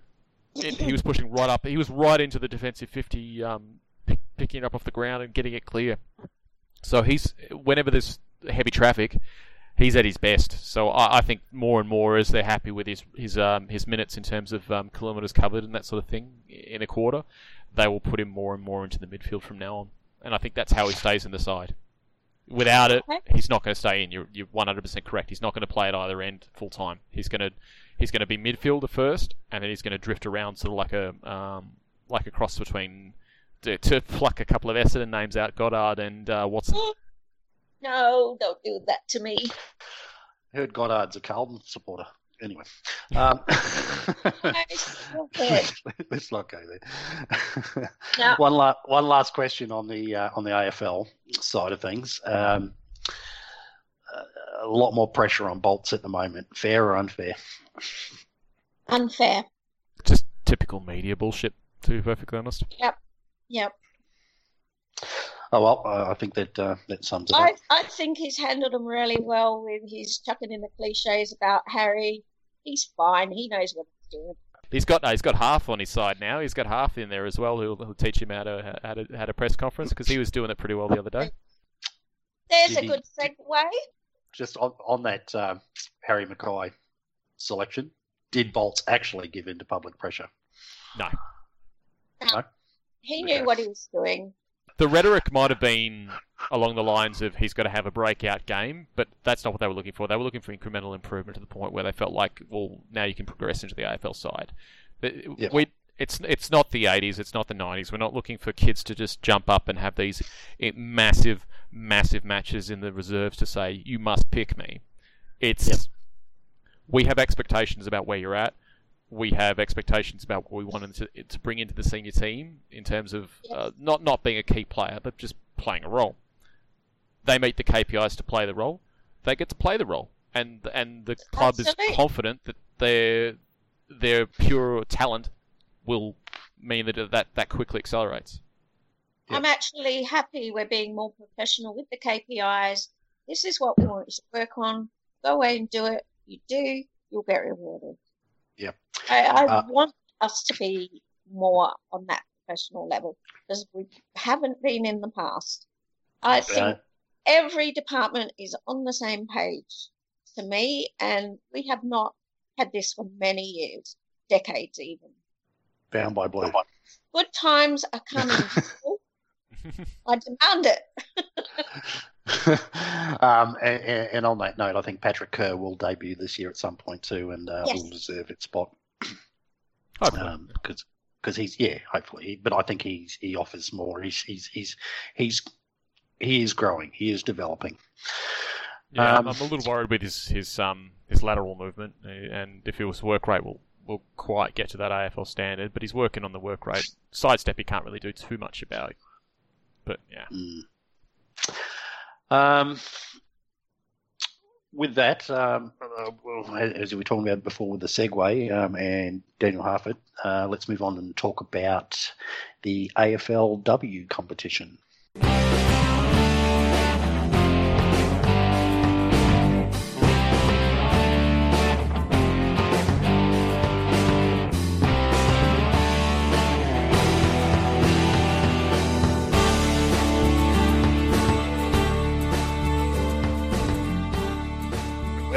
it, he was pushing right up. He was right into the defensive fifty, um, pick, picking it up off the ground and getting it clear. So he's whenever there's heavy traffic, he's at his best. So I, I think more and more as they're happy with his his um, his minutes in terms of um, kilometres covered and that sort of thing in a quarter, they will put him more and more into the midfield from now on. And I think that's how he stays in the side. Without it, he's not going to stay in. You're you're 100% correct. He's not going to play at either end full time. He's going to he's going to be midfielder first, and then he's going to drift around sort of like a um, like a cross between to, to pluck a couple of Essendon names out, Goddard and uh, Watson. No, don't do that to me. I heard Goddard's a Carlton supporter. Anyway, um, let's not go there. Now, one, la- one last question on the uh, on the AFL side of things. Um, a lot more pressure on Bolts at the moment. Fair or unfair? unfair. Just typical media bullshit, to be perfectly honest. Yep. Yep. Oh well, uh, I think that uh, that sums it I, up. I think he's handled them really well with his chucking in the cliches about Harry. He's fine. He knows what he's doing. He's got no, he's got half on his side now. He's got half in there as well who'll, who'll teach him how to how to how to press conference because he was doing it pretty well the other day. There's Did a he- good segue. Just on, on that um, Harry McKay selection, did Bolts actually give in to public pressure? No. No. He knew Okay. what he was doing. The rhetoric might have been along the lines of he's got to have a breakout game, but that's not what they were looking for. They were looking for incremental improvement to the point where they felt like, well, now you can progress into the AFL side. We, it's it's not the 80s, it's not the 90s. We're not looking for kids to just jump up and have these eh, massive, massive matches in the reserves to say you must pick me. It's Yep. we have expectations about where you're at. We have expectations about what we want to, to bring into the senior team in terms of uh, not not being a key player, but just playing a role. They meet the KPIs to play the role. They get to play the role, and and the club Absolutely. is confident that their their pure talent will mean that that, that quickly accelerates. Yeah. I'm actually happy we're being more professional with the KPIs. This is what we want you to work on. Go away and do it. You do, you'll get rewarded. I, I Uh, want us to be more on that professional level because we haven't been in the past. I think Uh, every department is on the same page to me, and we have not had this for many years, decades even. bound by blue. Good times are coming. I demand it. um, and, and on that note, I think Patrick Kerr will debut this year at some point too, and uh, Yes. will deserve its spot Hopefully. because because he's yeah, hopefully, but I think he's he offers more. He's he's he's he's he is growing. He is developing. Yeah, Um, I'm, a little worried with his his um his lateral movement, uh, and if his work rate will will quite get to that AFL standard. But he's working on the work rate. Sidestep he can't really do too much about. But yeah, Mm. Um, with that, um, uh, as we were talking about before with the segue um, and Daniel Harford, uh, let's move on and talk about the AFLW competition.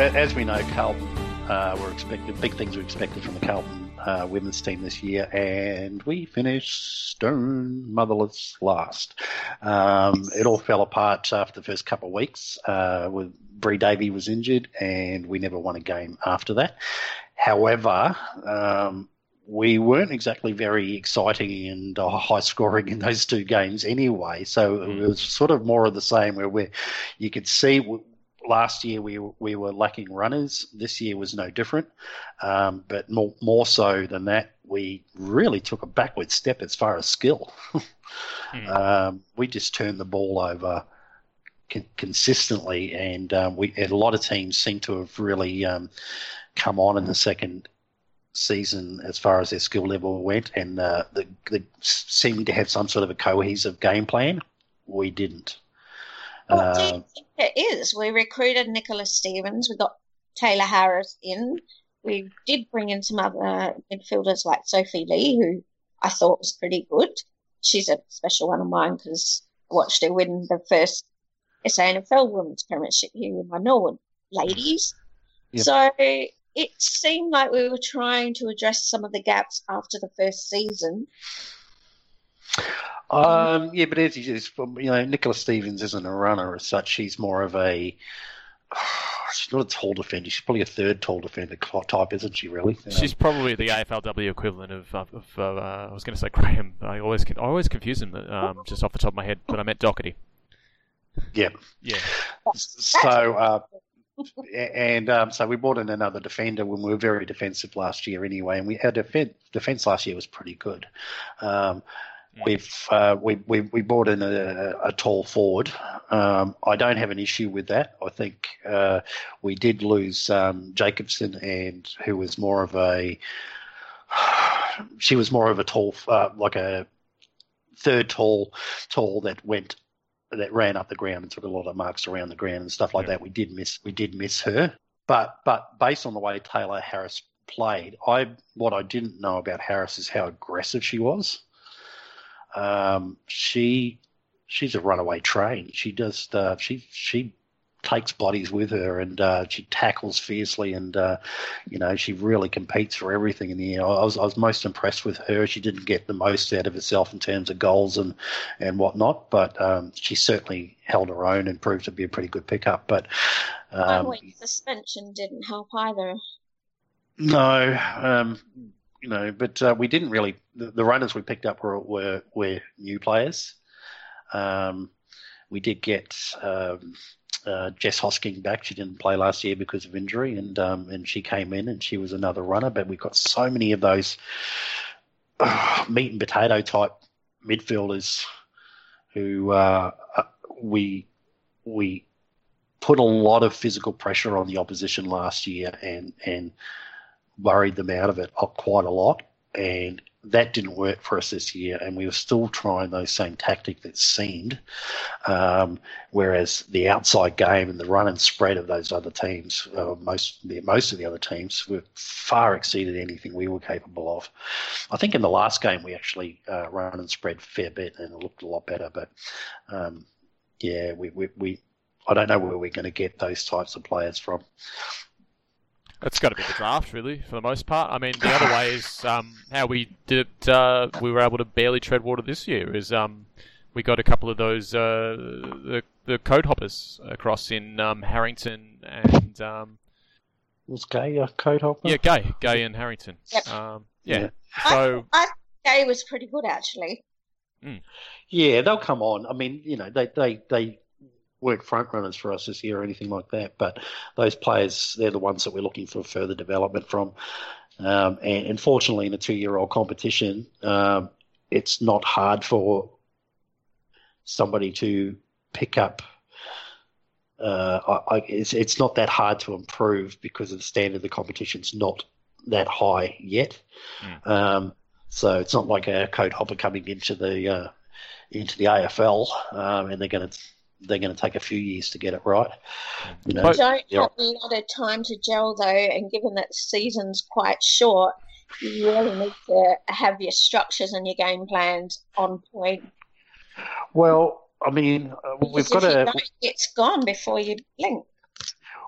As we know, Carlton uh, were expected big things were expected from the Carlton uh, women's team this year, and we finished stone motherless last. Um, it all fell apart after the first couple of weeks. Uh, with Bree Davey was injured, and we never won a game after that. However, um, we weren't exactly very exciting and uh, high scoring in those two games anyway. So it was sort of more of the same where we, you could see last year we we were lacking runners. This year was no different, um, but more more so than that, we really took a backward step as far as skill. mm. um, we just turned the ball over con- consistently, and um, we and a lot of teams seem to have really um, come on in the second season as far as their skill level went, and uh, the, the seeming to have some sort of a cohesive game plan. We didn't. Well, uh, do you think it is? We recruited Nicola Stevens. We got Taylor Harris in. We did bring in some other midfielders like Sophie Li, who I thought was pretty good. She's a special one of mine because I watched her win the first SANFL Women's Premiership here with my Norwood ladies. Yep. So it seemed like we were trying to address some of the gaps after the first season. Um, yeah, but as you, you know, Nicola Stevens isn't a runner as such. She's more of a she's not a tall defender. She's probably a third tall defender type, isn't she? Really? She's um, probably the AFLW equivalent of, of, of uh, I was going to say Graham. I always I always confuse him um, just off the top of my head, but I meant Docherty. Yeah. Yeah. So. Uh, and um, so we brought in another defender when we were very defensive last year anyway, and we our defense defense last year was pretty good. Um, We've uh, we, we we brought in a, a tall forward. Um, I don't have an issue with that. I think uh, we did lose um, Jacobson, and who was more of a she was more of a tall uh, like a third tall tall that went that ran up the ground and took a lot of marks around the ground and stuff like yeah. that. We did miss we did miss her, but but based on the way Taylor Harris played, I what I didn't know about Harris is how aggressive she was. Um, she she's a runaway train. She just uh, she she takes bodies with her and uh, she tackles fiercely and uh, you know she really competes for everything in the air. I was I was most impressed with her. She didn't get the most out of herself in terms of goals and and whatnot, but um, she certainly held her own and proved to be a pretty good pickup. But um, suspension didn't help either. No, um, you know, but uh, we didn't really. The, the, runners we picked up were were, were new players. Um, we did get um, uh, Jess Hosking back. She didn't play last year because of injury, and um, and she came in and she was another runner. But we've got so many of those uh, meat and potato type midfielders who uh, uh, we we put a lot of physical pressure on the opposition last year, and and worried them out of it quite a lot. And that didn't work for us this year, and we were still trying those same tactics that seemed. Um, whereas the outside game and the run and spread of those other teams, uh, most most of the other teams, were far exceeded anything we were capable of. I think in the last game we actually uh, run and spread fair bit, and it looked a lot better. But um, yeah, we, we, we I don't know where we're going to get those types of players from. It's got to be the draft, really, for the most part. I mean, the other way is um, how we did it. Uh, we were able to barely tread water this year. Is um, we got a couple of those uh, the the code hoppers across in um, Harrington and um, was Gay a code hopper? Yeah, Gay, Gay and Harrington. Yep. Um, yeah. yeah. So I, I, Gay was pretty good actually. Mm. Yeah, they'll come on. I mean, you know, they they they weren't front runners for us this year or anything like that. But those players, they're the ones that we're looking for further development from. Um, and unfortunately, in a two-year-old competition, um, it's not hard for somebody to pick up. Uh, I, it's, it's not that hard to improve because of the standard of the competition's not that high yet. Mm. Um, so it's not like a code hopper coming into the uh, into the AFL um, and they're going to they're going to take a few years to get it right. You know, don't have a lot of time to gel though, and given that the season's quite short, you really need to have your structures and your game plans on point. Well, I mean, uh, we've got a. It's gone before you blink.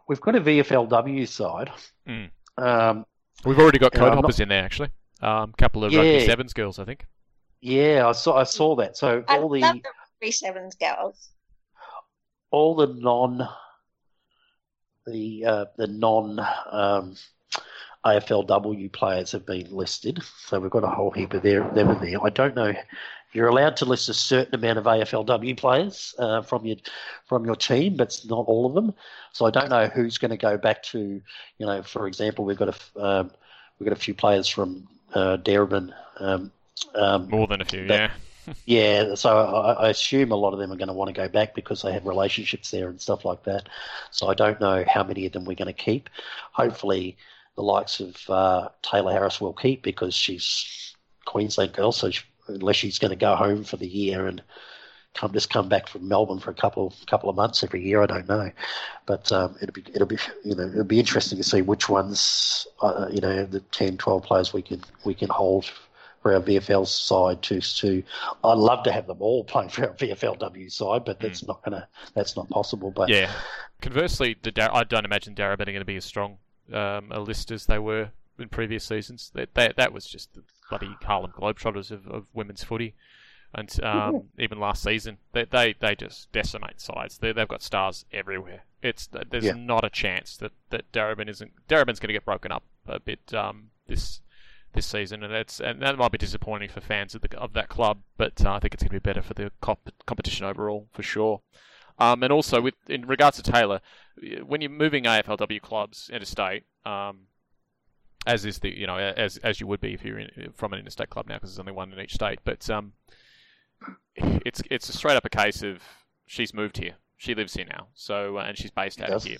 We've got a VFLW side. Mm. Um, we've already got code hoppers not, in there, actually. Um, couple of rugby sevens girls, I think. Yeah, I saw I saw that. So I all the love the Rugby Sevens girls. All the non the uh, the non um, AFLW players have been listed. So we've got a whole heap of their, them in there. I don't know. You're allowed to list a certain amount of AFLW players uh, from your from your team, but it's not all of them. So I don't know who's going to go back to. You know, for example, we've got a um, we've got a few players from uh, Darebin. Um, um, More than a few, That- yeah. Yeah, so I, I assume a lot of them are going to want to go back because they have relationships there and stuff like that. So I don't know how many of them we're going to keep. Hopefully, the likes of uh, Taylor Harris will keep because she's Queensland girl. So she, unless she's going to go home for the year and come just come back from Melbourne for a couple couple of months every year, I don't know. But um, it'll be it'll be you know it'll be interesting to see which ones uh, you know the 10, 12 players we can we can hold for our VFL side to to I'd love to have them all playing for our VFLW side, but that's not gonna that's not possible. But Yeah. Conversely, the Dar- I don't imagine Darebin are going to be as strong um, a list as they were in previous seasons. That that, that was just the bloody Harlem Globetrotters of, of women's footy. And um, even last season, they, they, they just decimate sides. They, they've got stars everywhere. It's there's Yeah. not a chance that that Darebin isn't. Darebin's going to get broken up a bit um, this this season, and it's and that might be disappointing for fans of, the, of that club. But uh, I think it's going to be better for the comp- competition overall for sure. Um, and also, with in regards to Taylor, when you're moving AFLW clubs interstate, um, as is the you know as as you would be if you're in, from an interstate club now because there's only one in each state. But um, it's it's a straight up a case of she's moved here, she lives here now, so uh, and she's based out Does? here.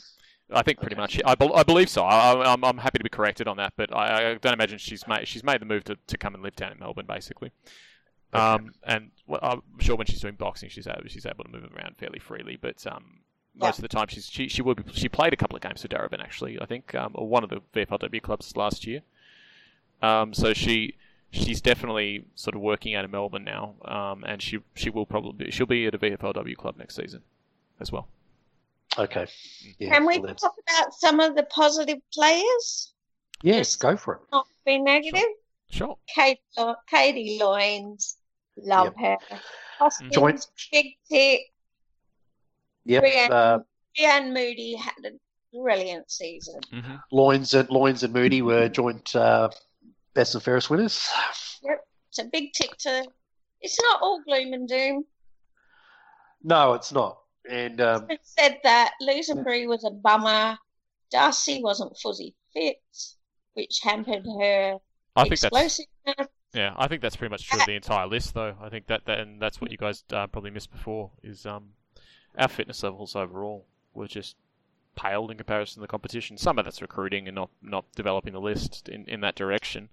I think pretty Okay. much. I, bel I believe so. I, I'm, I'm happy to be corrected on that, but I, I don't imagine she's made she's made the move to, to come and live down in Melbourne, basically. Okay. Um, and well, I'm sure when she's doing boxing, she's able, she's able to move around fairly freely. But um, most of the time, she's she she would be, she played a couple of games for Darebin actually. I think um, one of the VFLW clubs last year. Um, so she she's definitely sort of working out of Melbourne now, um, and she she will probably she'll be at a VFLW club next season as well. Okay, yeah, Can we well, talk about some of the positive players? yes, go for it. Not be negative. Sure. Kate, Katie Loynes, love her. Hoskins, Joint- Big Tick, Yep, Breann, uh, Breann Moody had a brilliant season. hmm Loynes and Loynes and Moody were joint uh, best and fairest winners. It's a big tick to. It's not all gloom and doom. No, it's not. And um, said that Lusenbury was a bummer. Darcy wasn't fuzzy fit, which hampered her I think that's explosiveness. yeah. I think that's pretty much true of the entire list, though. I think that, that and that's what you guys uh, probably missed before is um, our fitness levels overall were just paled in comparison to the competition. Some of that's recruiting and not not developing the list in, in that direction.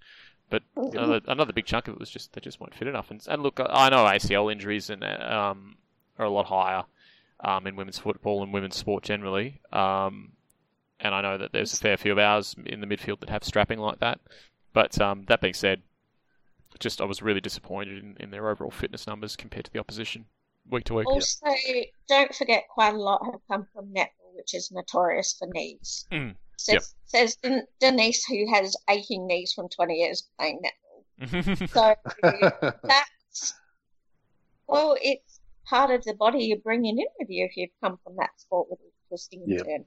But another, another big chunk of it was just they just weren't fit enough. And, and look, I know ACL injuries and um, are a lot higher um, in women's football and women's sport generally. Um, and I know that there's a fair few of ours in the midfield that have strapping like that. But um, that being said, just I was really disappointed in, in their overall fitness numbers compared to the opposition week to week. Also, don't forget quite a lot have come from netball, which is notorious for knees. Mm, Says, says Denise, who has aching knees from 20 years playing netball. So that's, well, it's part of the body you're bringing in with you if you've come from that sport with a twisting and Yeah. turn.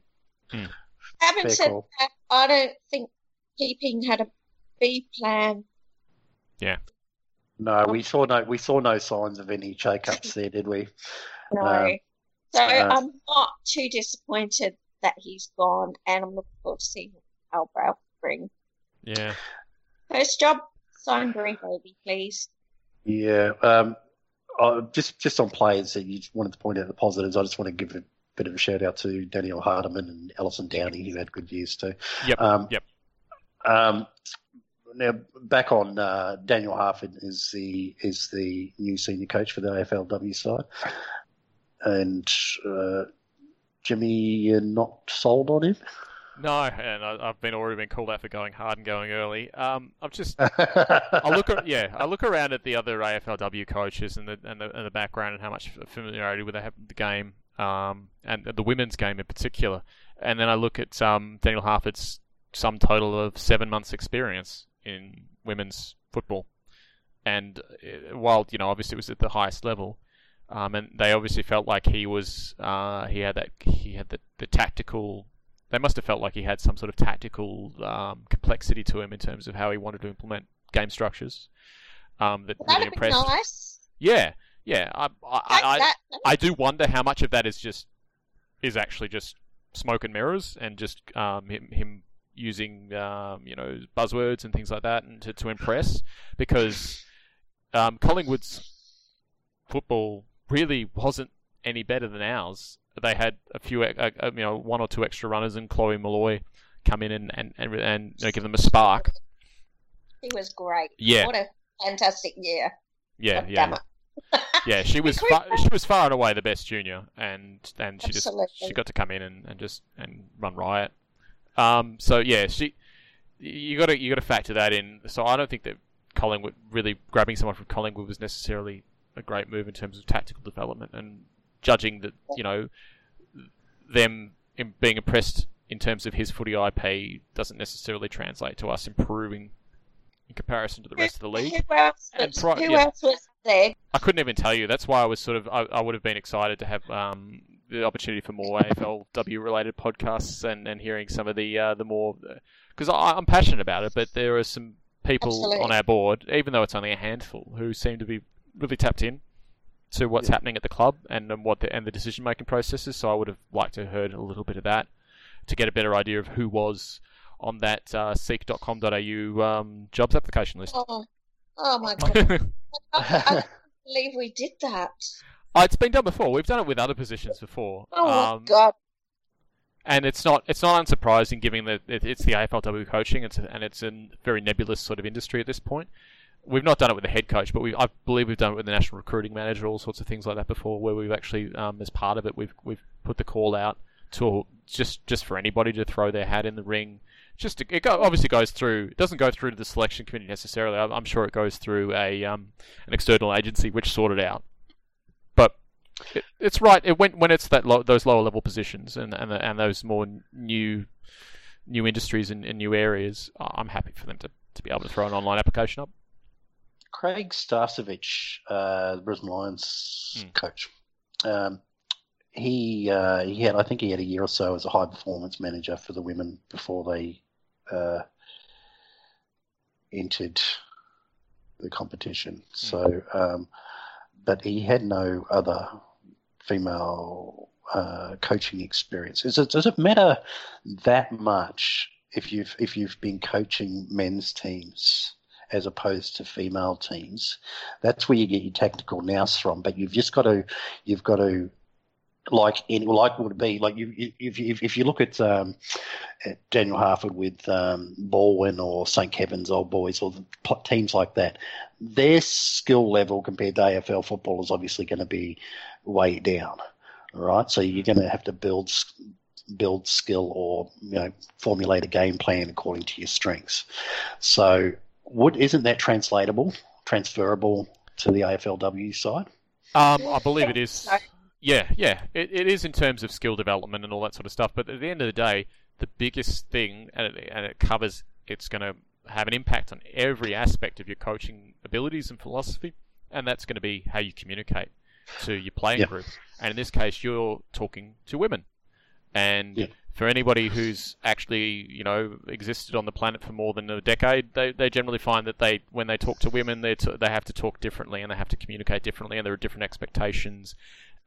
Hmm. Having Fair said call. that, I don't think Keeping had a B plan. Yeah. No, we saw no we saw no signs of any shake-ups there, did we? No. Um, so uh, I'm not too disappointed that he's gone, and I'm looking forward to seeing what Albrow bring. yeah. First job, sign Green Baby, please. Yeah. Um, uh, just just on players that you wanted to point out the positives, I just want to give a bit of a shout out to Daniel Hardiman and Alison Downie, who had good years too. Yep. Um, Yep. Um, now back on uh, Daniel Harford is the is the new senior coach for the AFLW side, and uh, Jimmy, you're not sold on him. No, and I, I've been already been called out for going hard and going early. Um, I'm just I look at yeah, I look around at the other AFLW coaches and the and the, and the background and how much familiarity with they have with the game, um, and the women's game in particular. And then I look at um, Daniel Harford's sum total of seven months experience in women's football. And uh, while you know, obviously, it was at the highest level, um, and they obviously felt like he was uh, he had that he had the, the tactical. They must have felt like he had some sort of tactical um, complexity to him in terms of how he wanted to implement game structures. Um, that That'd really be impressed. nice. Yeah, yeah. I, I, I, that. I do wonder how much of that is just is actually just smoke and mirrors and just um, him, him using um, you know buzzwords and things like that and to, to impress because um, Collingwood's football really wasn't any better than ours. They had a few uh, uh, you know one or two extra runners and Chloe Molloy come in and and and, and you know, give them a spark. He was great. Yeah. What a fantastic year. Yeah, God yeah. Yeah, she was far, she was far and away the best junior, and and she just she got to come in and, and just and run riot. Um, so yeah, she you got to you got to factor that in. So I don't think that Collingwood really grabbing someone from Collingwood was necessarily a great move in terms of tactical development and judging that you know them in being impressed in terms of his footy IP doesn't necessarily translate to us improving in comparison to the rest of the league. Who else was, pri- who yeah. else was there? I couldn't even tell you. That's why I was sort of I, I would have been excited to have um, the opportunity for more AFLW related podcasts and, and hearing some of the uh, the more because I'm passionate about it. But there are some people Absolutely. on our board, even though it's only a handful, who seem to be really tapped in to what's Yeah. happening at the club and, and what the, and the decision making processes. So I would have liked to have heard a little bit of that to get a better idea of who was on that uh, seek.com.au um, jobs application list. Oh, oh my god! I, I can't believe we did that. Oh, it's been done before. We've done it with other positions before. Oh my Um, god! and it's not it's not unsurprising given that it, it's the AFLW coaching it's a, and it's a very nebulous sort of industry at this point. We've not done it with the head coach, but we I believe we've done it with the national recruiting manager, all sorts of things like that before, where we've actually um, as part of it we've we've put the call out to just just for anybody to throw their hat in the ring. Just to, it go, obviously goes through. It doesn't go through to the selection committee necessarily. I'm, I'm sure it goes through a um, an external agency which sorted out. But it, it's right. It went when it's that those lower level positions and and and those more new new industries and, and new areas. I'm happy for them to, to be able to throw an online application up. Craig Starcevich, uh, the Brisbane Lions Hmm. coach, um, he uh, he had I think he had a year or so as a high performance manager for the women before they uh, entered the competition. So, um, but he had no other female uh, coaching experience. Does it, does it matter that much if you've if you've been coaching men's teams as opposed to female teams? That's where you get your tactical nous from. But you've just got to you've got to like any like would be like you if you, if you look at, um, at Daniel Harford with um, Baldwin or St Kevin's old boys or the teams like that, their skill level compared to AFL football is obviously going to be way down. Right, so you're going to have to build build skill or you know formulate a game plan according to your strengths. So, would isn't that translatable, transferable to the AFLW side? Um, I believe it is. So- Yeah, yeah, it, it is in terms of skill development and all that sort of stuff. But at the end of the day, the biggest thing, and it, and it covers, it's going to have an impact on every aspect of your coaching abilities and philosophy, and that's going to be how you communicate to your playing Yeah. group. And in this case, you're talking to women, and Yeah. For anybody who's actually you know existed on the planet for more than a decade, they, they generally find that they when they talk to women, they t- they have to talk differently and they have to communicate differently, and there are different expectations,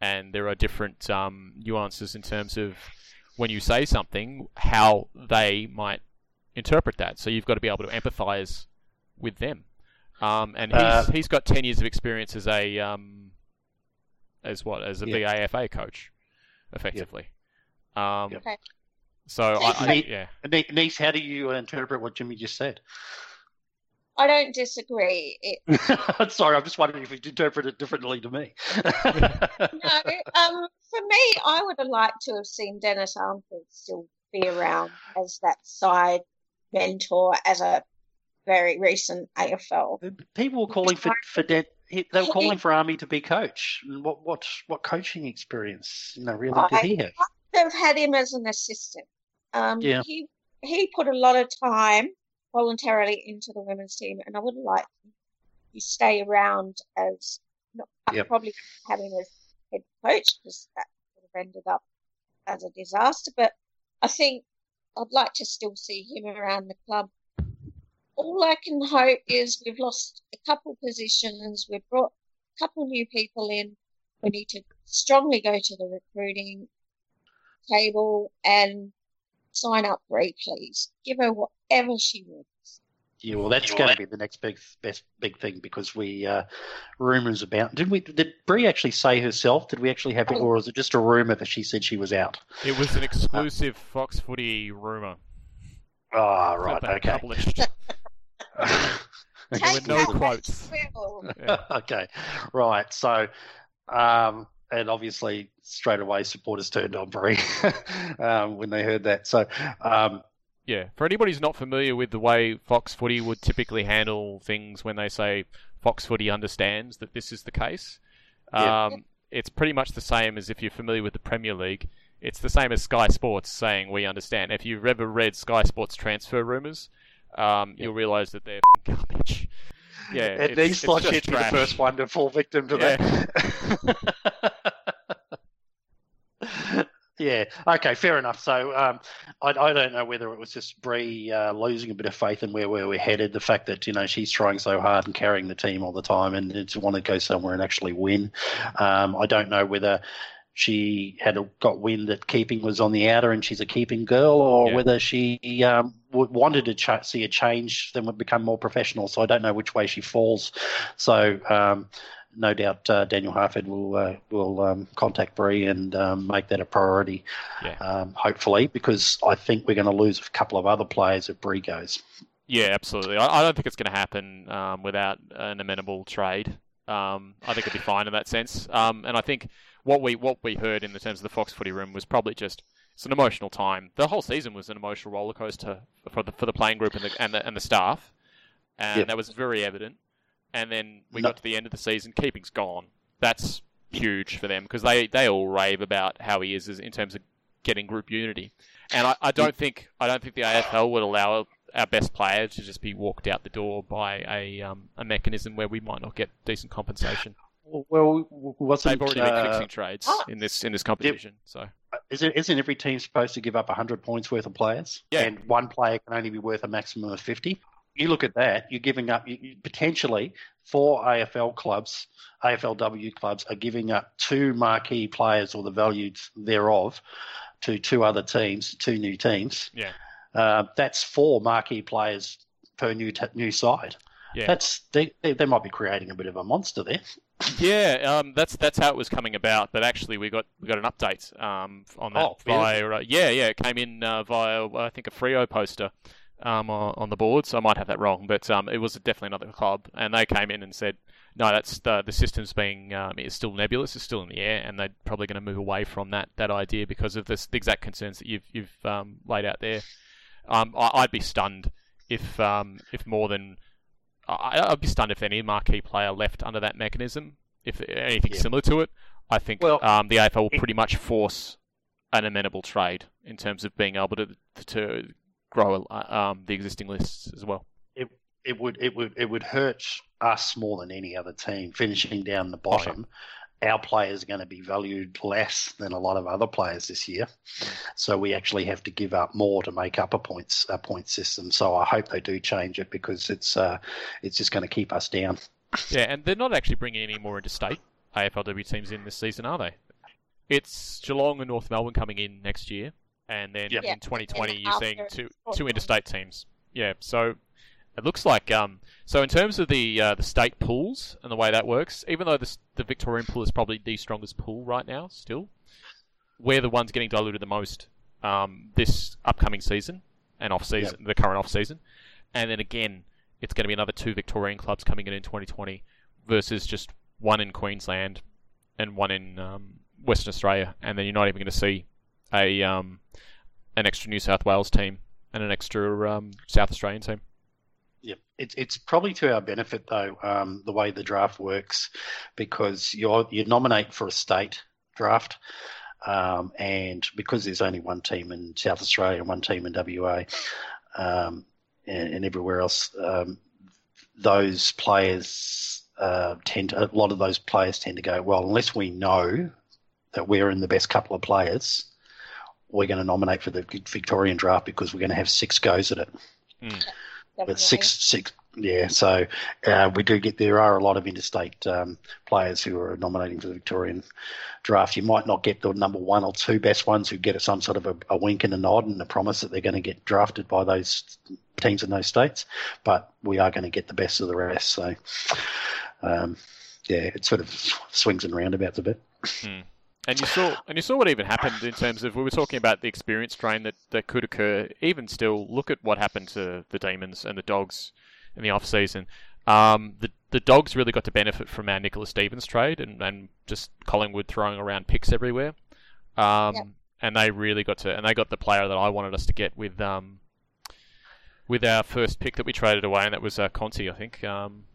and there are different um, nuances in terms of when you say something, how they might interpret that. So you've got to be able to empathise with them. Um, and he's Uh, he's got ten years of experience as a um, as what as a Yeah. VAFA coach, effectively. Um, Yep. Okay. So I, I, yeah. Ne- Niece, how do you interpret what Jimmy just said? I don't disagree. It, Sorry, I'm just wondering if you interpret it differently to me. no, um, for me, I would have liked to have seen Dennis Armfield still be around as that side mentor as a very recent AFL. People were calling for for Dan, he- they were calling for Army to be coach. What what what coaching experience, you know, really did he have? They've had him as an assistant. Um, Yeah. He he put a lot of time voluntarily into the women's team, and I would like you stay around as not yep. probably having as head coach because that would have ended up as a disaster. But I think I'd like to still see him around the club. All I can hope is we've lost a couple positions, we've brought a couple new people in. We need to strongly go to the recruiting table and sign up Bree, please. Give her whatever she wants. Yeah, well, that's going to be the next big, best big thing because we uh, rumors about. Did we? Did Bree actually say herself? Did we actually have it, or was it just a rumor that she said she was out? It was an exclusive uh, Fox Footy rumor. Oh, right, okay. Published. with no quotes. yeah. Okay, right. So, um, and obviously straight away supporters turned on Bree um, when they heard that. So um, yeah, for anybody who's not familiar with the way Fox Footy would typically handle things when they say Fox Footy understands that this is the case, yeah. um, it's pretty much the same as if you're familiar with the Premier League. It's the same as Sky Sports saying we understand. If you've ever read Sky Sports transfer rumours, um, you'll realise that they're garbage. Yeah, and these like to be the first one to fall victim to yeah. that. Yeah. Okay. Fair enough. So um, I, I, don't know whether it was just Bree uh, losing a bit of faith in where, where we're headed. The fact that you know she's trying so hard and carrying the team all the time, and to want to go somewhere and actually win. Um, I don't know whether she had got wind that Keeping was on the outer and she's a Keeping girl, or yeah. whether she um, wanted to ch- see a change, then would become more professional. So I don't know which way she falls. So um, no doubt uh, Daniel Harford will uh, will um, contact Bree and um, make that a priority. Yeah. Um, hopefully, because I think we're going to lose a couple of other players if Bree goes. Yeah, absolutely. I, I don't think it's going to happen um, without an amenable trade. Um, I think it'd be fine in that sense. Um, and I think what we what we heard in the terms of the Fox Footy room was probably just it's an emotional time. The whole season was an emotional rollercoaster for the for the playing group and the and the, and the staff, and yep. that was very evident and then we no. got to the end of the season, Keeping's gone. That's huge for them because they, they all rave about how he is in terms of getting group unity. And I, I don't think I don't think the AFL would allow our best player to just be walked out the door by a um, a mechanism where we might not get decent compensation. Well, wasn't they've already been uh, fixing trades ah, in this in this competition? so uh, isn't isn't every team supposed to give up hundred points worth of players? Yeah. and one player can only be worth a maximum of fifty you look at that, you're giving up you, potentially four AFL clubs, AFLW clubs are giving up two marquee players or the value thereof to two other teams, two new teams. Yeah, uh, that's four marquee players per new t- new side. Yeah, that's they, they, they might be creating a bit of a monster there. yeah, um, that's that's how it was coming about. But actually, we got we got an update um, on that oh, via uh, yeah yeah it came in uh, via I think a Freo poster um, on the board, so I might have that wrong, but um, it was definitely another club, and they came in and said, no, that's the the system's being um, it's still nebulous, it's still in the air, and they're probably going to move away from that that idea because of this, the exact concerns that you've you've um, laid out there. Um, I, would be stunned if um, if more than I, would be stunned if any marquee player left under that mechanism, if anything yeah. similar to it. I think well, um, the AFL will pretty much force an amenable trade in terms of being able to to grow uh, um, the existing lists as well. It it would it would it would hurt us more than any other team finishing down the bottom. Oh, yeah. Our players are going to be valued less than a lot of other players this year, so we actually have to give up more to make up a points a point system. So I hope they do change it because it's uh, it's just going to keep us down. Yeah, and they're not actually bringing any more interstate AFLW teams in this season, are they? It's Geelong and North Melbourne coming in next year and then yep. in 2020 you're seeing two two interstate teams. Yeah, so it looks like um, so in terms of the uh, the state pools and the way that works, even though the the Victorian pool is probably the strongest pool right now, still, we're the ones getting diluted the most um, this upcoming season and off season, yep. the current off season, and then again it's going to be another two Victorian clubs coming in in 2020 versus just one in Queensland and one in um, Western Australia, and then you're not even going to see a um, an extra New South Wales team and an extra um, South Australian team. Yeah, it's it's probably to our benefit though um, the way the draft works because you you nominate for a state draft, um, and because there's only one team in South Australia and one team in WA, um, and, and everywhere else, um, those players uh, tend to, a lot of those players tend to go, well, unless we know that we're in the best couple of players, we're going to nominate for the Victorian draft because we're going to have six goes at it. Mm. But six, six, yeah. So uh, we do get there are a lot of interstate um, players who are nominating for the Victorian draft. You might not get the number one or two best ones who get some sort of a, a wink and a nod and a promise that they're going to get drafted by those teams in those states, but we are going to get the best of the rest. So um, yeah, it sort of swings and roundabouts a bit. Hmm. And you saw, and you saw what even happened in terms of we were talking about the experience drain that, that could occur. Even still, look at what happened to the demons and the dogs in the off season. Um, the the dogs really got to benefit from our Nicola Stevens trade and, and just Collingwood throwing around picks everywhere. Um, Yep. and they really got to, and they got the player that I wanted us to get with um, with our first pick that we traded away, and that was uh, Conti, I think. Um,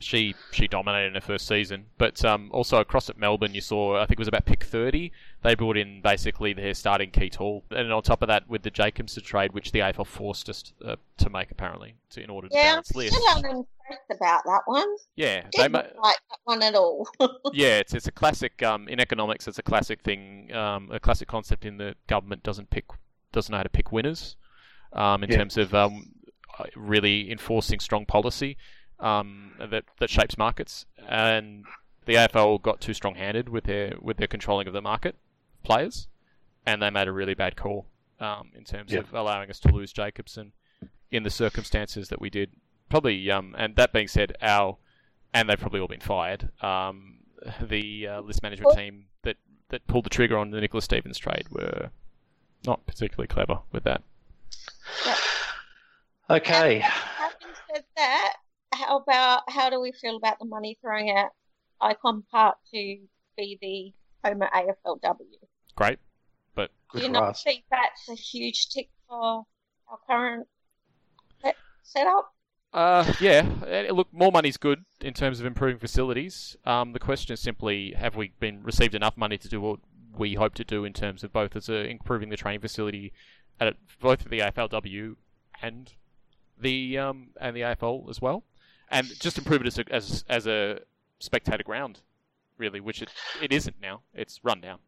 she she dominated in her first season, but um, also across at Melbourne, you saw I think it was about pick thirty. They brought in basically their starting key tall, and on top of that, with the Jakobsson trade, which the AFL forced us uh, to make apparently to, in order to Yeah, I'm balance still lists. unimpressed about that one. Yeah, they Didn't ma- like that one at all. yeah, it's it's a classic um, in economics. It's a classic thing, um, a classic concept in the government doesn't pick doesn't know how to pick winners, um, in Yeah. terms of um, uh, really enforcing strong policy um, that that shapes markets. And the AFL got too strong-handed with their with their controlling of the market players, and they made a really bad call um, in terms Yeah. of allowing us to lose Jakobsson in the circumstances that we did. Probably, um, and that being said, our and they've probably all been fired. Um, the uh, list management team that, that pulled the trigger on the Nicola Stevens trade were not particularly clever with that. Okay. Having said that, how about how do we feel about the money thrown at Ikon Park to be the home at AFLW? Great. But do you not us. think that's a huge tick for our current setup? Uh, yeah. Look, more money's good in terms of improving facilities. Um, the question is simply, have we been received enough money to do what we hope to do in terms of both as a, improving the training facility at both for the AFLW and the um, and the AFL as well, and just improve it as a, as as a spectator ground, really, which it, it isn't now. It's run down.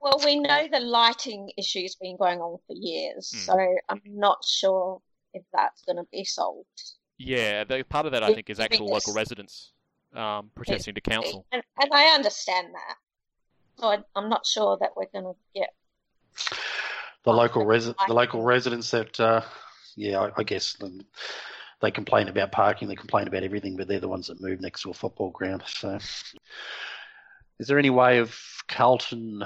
Well, we know the lighting issue's been going on for years, Hmm. so I'm not sure if that's going to be solved. Yeah, the, part of that I think is actual local residents um, protesting to council. And, and I understand that. So I, I'm not sure that we're going to get. The local that's resi- the local residents that, uh, yeah, I, I guess they complain about parking, they complain about everything, but they're the ones that move next to a football ground. So, is there any way of Carlton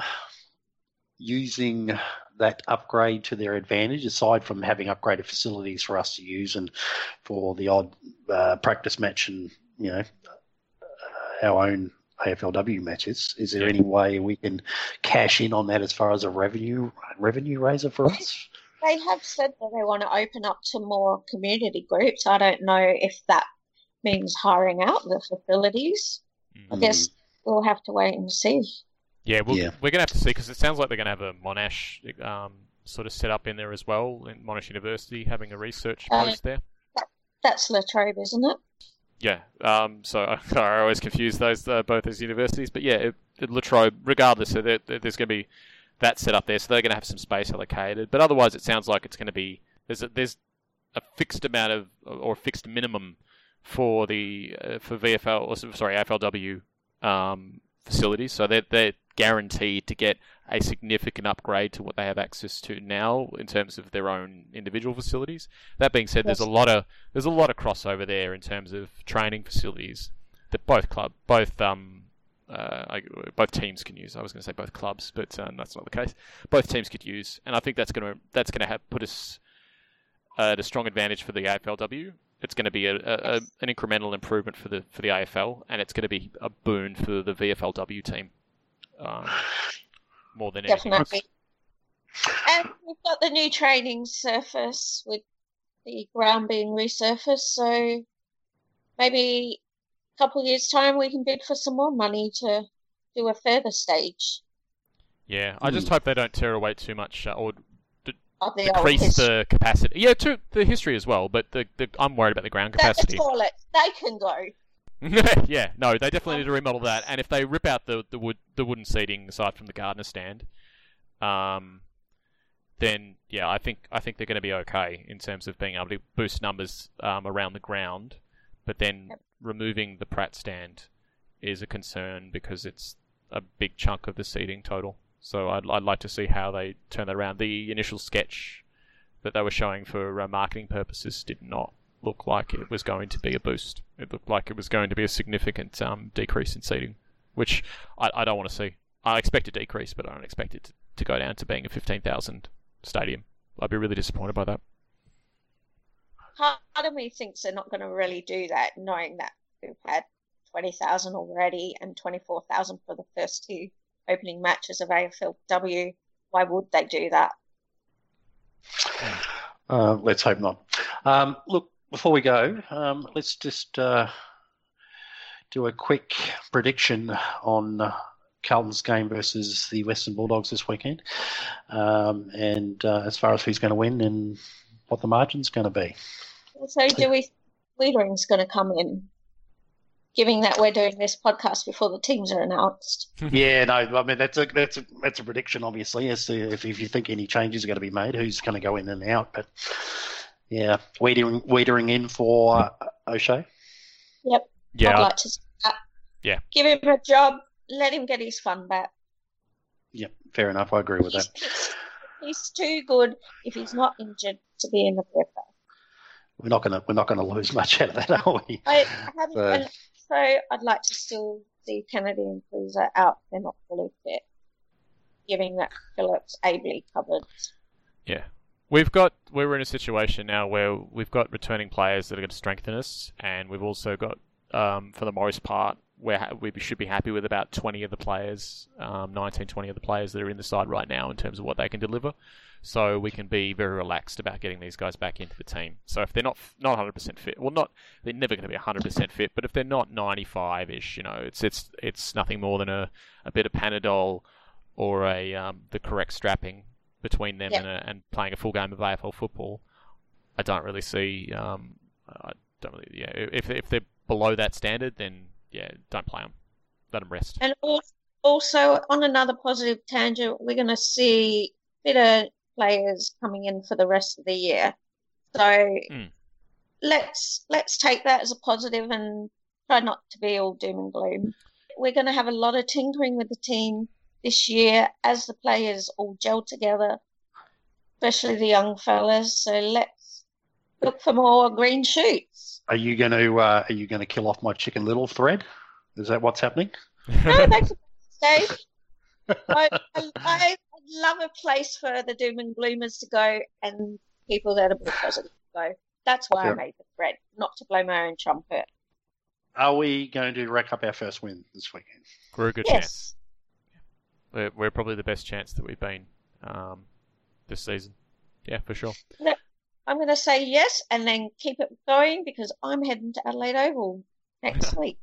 using that upgrade to their advantage, aside from having upgraded facilities for us to use and for the odd uh, practice match and you know uh, our own AFLW matches? Is there any way we can cash in on that as far as a revenue revenue raiser for us? They have said that they want to open up to more community groups. I don't know if that means hiring out the facilities. I Mm. guess we'll have to wait and see. Yeah, we'll, Yeah. we're going to have to see because it sounds like they're going to have a Monash um, sort of set up in there as well, in Monash University, having a research Uh, post there. That's La Trobe, isn't it? Yeah, um, so I, I always confuse those uh, both as universities, but yeah, it, it, La Trobe, regardless, so there, there- there's going to be that set up there, so they're going to have some space allocated. But otherwise, it sounds like it's going to be there's a, there's a fixed amount of or a fixed minimum for the uh, for VFL or sorry AFLW um, facilities, so they're they're guaranteed to get a significant upgrade to what they have access to now in terms of their own individual facilities. That being said, there's a lot of there's a lot of crossover there in terms of training facilities that both club both um uh, I, both teams can use. I was going to say both clubs, but um, that's not the case. Both teams could use, and I think that's going to that's going to have put us uh, at a strong advantage for the AFLW. It's going to be a, a, a, an incremental improvement for the for the AFL, and it's going to be a boon for the VFLW team. Um, more than anything else. Definitely. And we've got the new training surface with the ground being resurfaced, so maybe couple of years' time we can bid for some more money to do a further stage. Yeah, I just Hmm. hope they don't tear away too much uh, or d- the decrease the capacity. Yeah, to the history as well, but the, the I'm worried about the ground That's capacity. the toilets. They can go. yeah, no, they definitely need to remodel that. And if they rip out the the wood the wooden seating aside from the Gardiner stand, um, then yeah, I think I think they're going to be okay in terms of being able to boost numbers um, around the ground. But then Yep. Removing the Pratt stand is a concern because it's a big chunk of the seating total. So I'd I'd like to see how they turn that around. The initial sketch that they were showing for uh, marketing purposes did not look like it was going to be a boost. It looked like it was going to be a significant um, decrease in seating, which I, I don't want to see. I expect a decrease, but I don't expect it to, to go down to being a 15,000 stadium. I'd be really disappointed by that. Part of me thinks they're not going to really do that, knowing that we've had 20,000 already and 24,000 for the first two opening matches of AFLW. Why would they do that? Uh, let's hope not. Um, look, before we go, um, let's just uh, do a quick prediction on Carlton's game versus the Western Bulldogs this weekend, um, and uh, as far as who's going to win and what the margin's going to be. So, do we Weitering's going to come in, given that we're doing this podcast before the teams are announced? yeah, no, I mean that's a that's a that's a prediction, obviously, as to if, if you think any changes are going to be made, who's going to go in and out. But yeah, Weitering, Weitering in for uh, O'Shea. Yep. Yeah I'd like to that. Yeah. Give him a job. Let him get his fun back. Yep, fair enough. I agree with that. He's, he's too good if he's not injured to be in the VFL. We're not gonna we're not gonna lose much out of that, are we? I haven't, So- and so I'd like to still see Kennedy and Kreuzer out. They're not fully fit, giving that Phillips ably covered. Yeah. We've got we're in a situation now where we've got returning players that are going to strengthen us, and we've also got, um, for the most part, where we should be happy with about 20 of the players, um, 19, 20 of the players that are in the side right now in terms of what they can deliver. So we can be very relaxed about getting these guys back into the team. So if they're not not 100% fit, well, not they're never going to be 100% fit, but if they're not 95ish, you know, it's it's it's nothing more than a, a bit of Panadol or a um, the correct strapping between them Yeah. and, a, and playing a full game of AFL football. I don't really see. Um, I don't really. Yeah, if if they're below that standard, then yeah, don't play them. Let them rest. And also, on another positive tangent, we're going to see better players coming in for the rest of the year. So Mm. let's let's take that as a positive and try not to be all doom and gloom. We're going to have a lot of tinkering with the team this year as the players all gel together, especially the young fellas. So let's look for more green shoots. Are you going to uh, are you going to kill off my Chicken Little thread? Is that what's happening? No, that's a stage. I, I, I love a place for the doom and gloomers to go and people that are more positive to go. That's why Yeah. I made the thread, not to blow my own trumpet. Are we going to rack up our first win this weekend? We're a good chance. We're, we're probably the best chance that we've been um, this season. Yeah, for sure. I'm going to say yes and then keep it going because I'm heading to Adelaide Oval next week.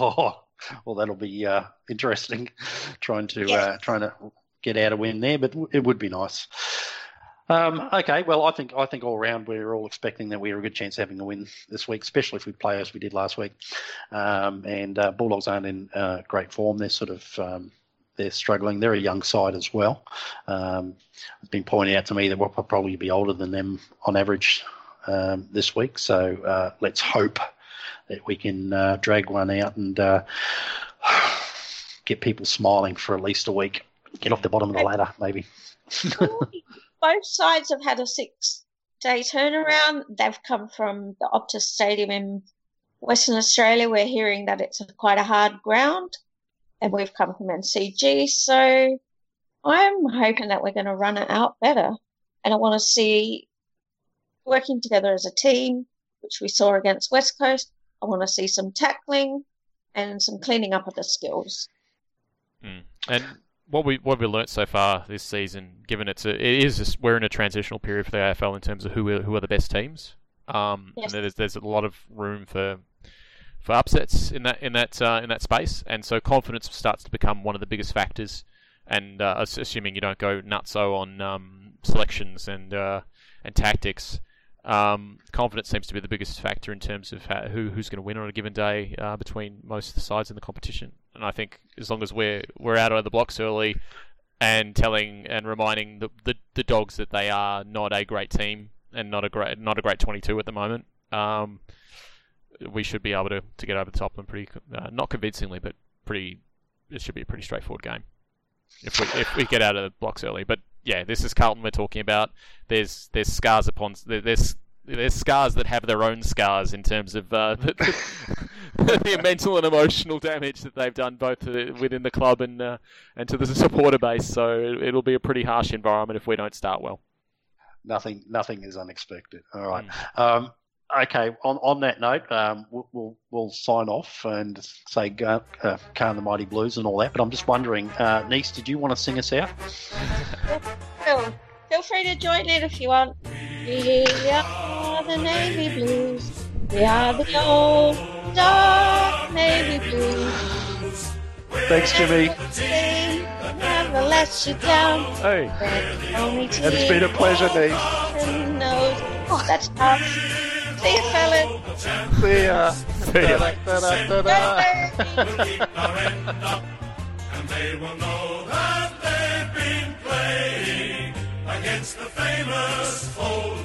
Oh, well, that'll be uh, interesting. trying to uh, trying to get out a win there, but it would be nice. Um, okay, well, I think I think all around we're all expecting that we're a good chance of having a win this week, especially if we play as we did last week. Um, and uh, Bulldogs aren't in uh, great form; they're sort of um, they're struggling. They're a young side as well. Um, it's been pointed out to me that we'll probably be older than them on average um, this week. So uh, let's hope that we can uh, drag one out and uh, get people smiling for at least a week. Get off the bottom of the ladder, maybe. Both sides have had a six day turnaround. They've come from the Optus Stadium in Western Australia. We're hearing that it's quite a hard ground, and we've come from MCG. So I'm hoping that we're going to run it out better. And I want to see working together as a team, which we saw against West Coast. I want to see some tackling and some cleaning up of the skills. And what we what we learnt so far this season, given it's a, it is a, we're in a transitional period for the AFL in terms of who are, who are the best teams. Um, Yes. and there's there's a lot of room for for upsets in that in that uh, in that space, and so confidence starts to become one of the biggest factors. And uh, assuming you don't go nutso on um, selections and uh, and tactics. Um, confidence seems to be the biggest factor in terms of how, who who's going to win on a given day uh, between most of the sides in the competition. And I think as long as we're we're out of the blocks early and telling and reminding the, the, the dogs that they are not a great team and not a great not a great 22 at the moment, um, we should be able to, to get over the top of them pretty uh, not convincingly, but pretty. It should be a pretty straightforward game if we if we get out of the blocks early. But yeah, this is Carlton we're talking about. There's there's scars upon there's there's scars that have their own scars in terms of uh, the, the, the, mental and emotional damage that they've done both within the club and uh, and to the supporter base. So it, will be a pretty harsh environment if we don't start well. Nothing, nothing is unexpected. All right. Mm. Um, okay. On on that note, um, we'll, we'll, we'll sign off and say go, uh, "Car the Mighty Blues" and all that. But I'm just wondering, uh, Nice, did you want to sing us out? Feel free to join in if you want. We are the Navy Blues. We are the old dark Navy Blues. Thanks, Jimmy. Never let you down. Hey. It's been a pleasure, Nate. Oh, that's tough. See you, fellas. See ya. See ya. and they will know that they've been playing against the famous old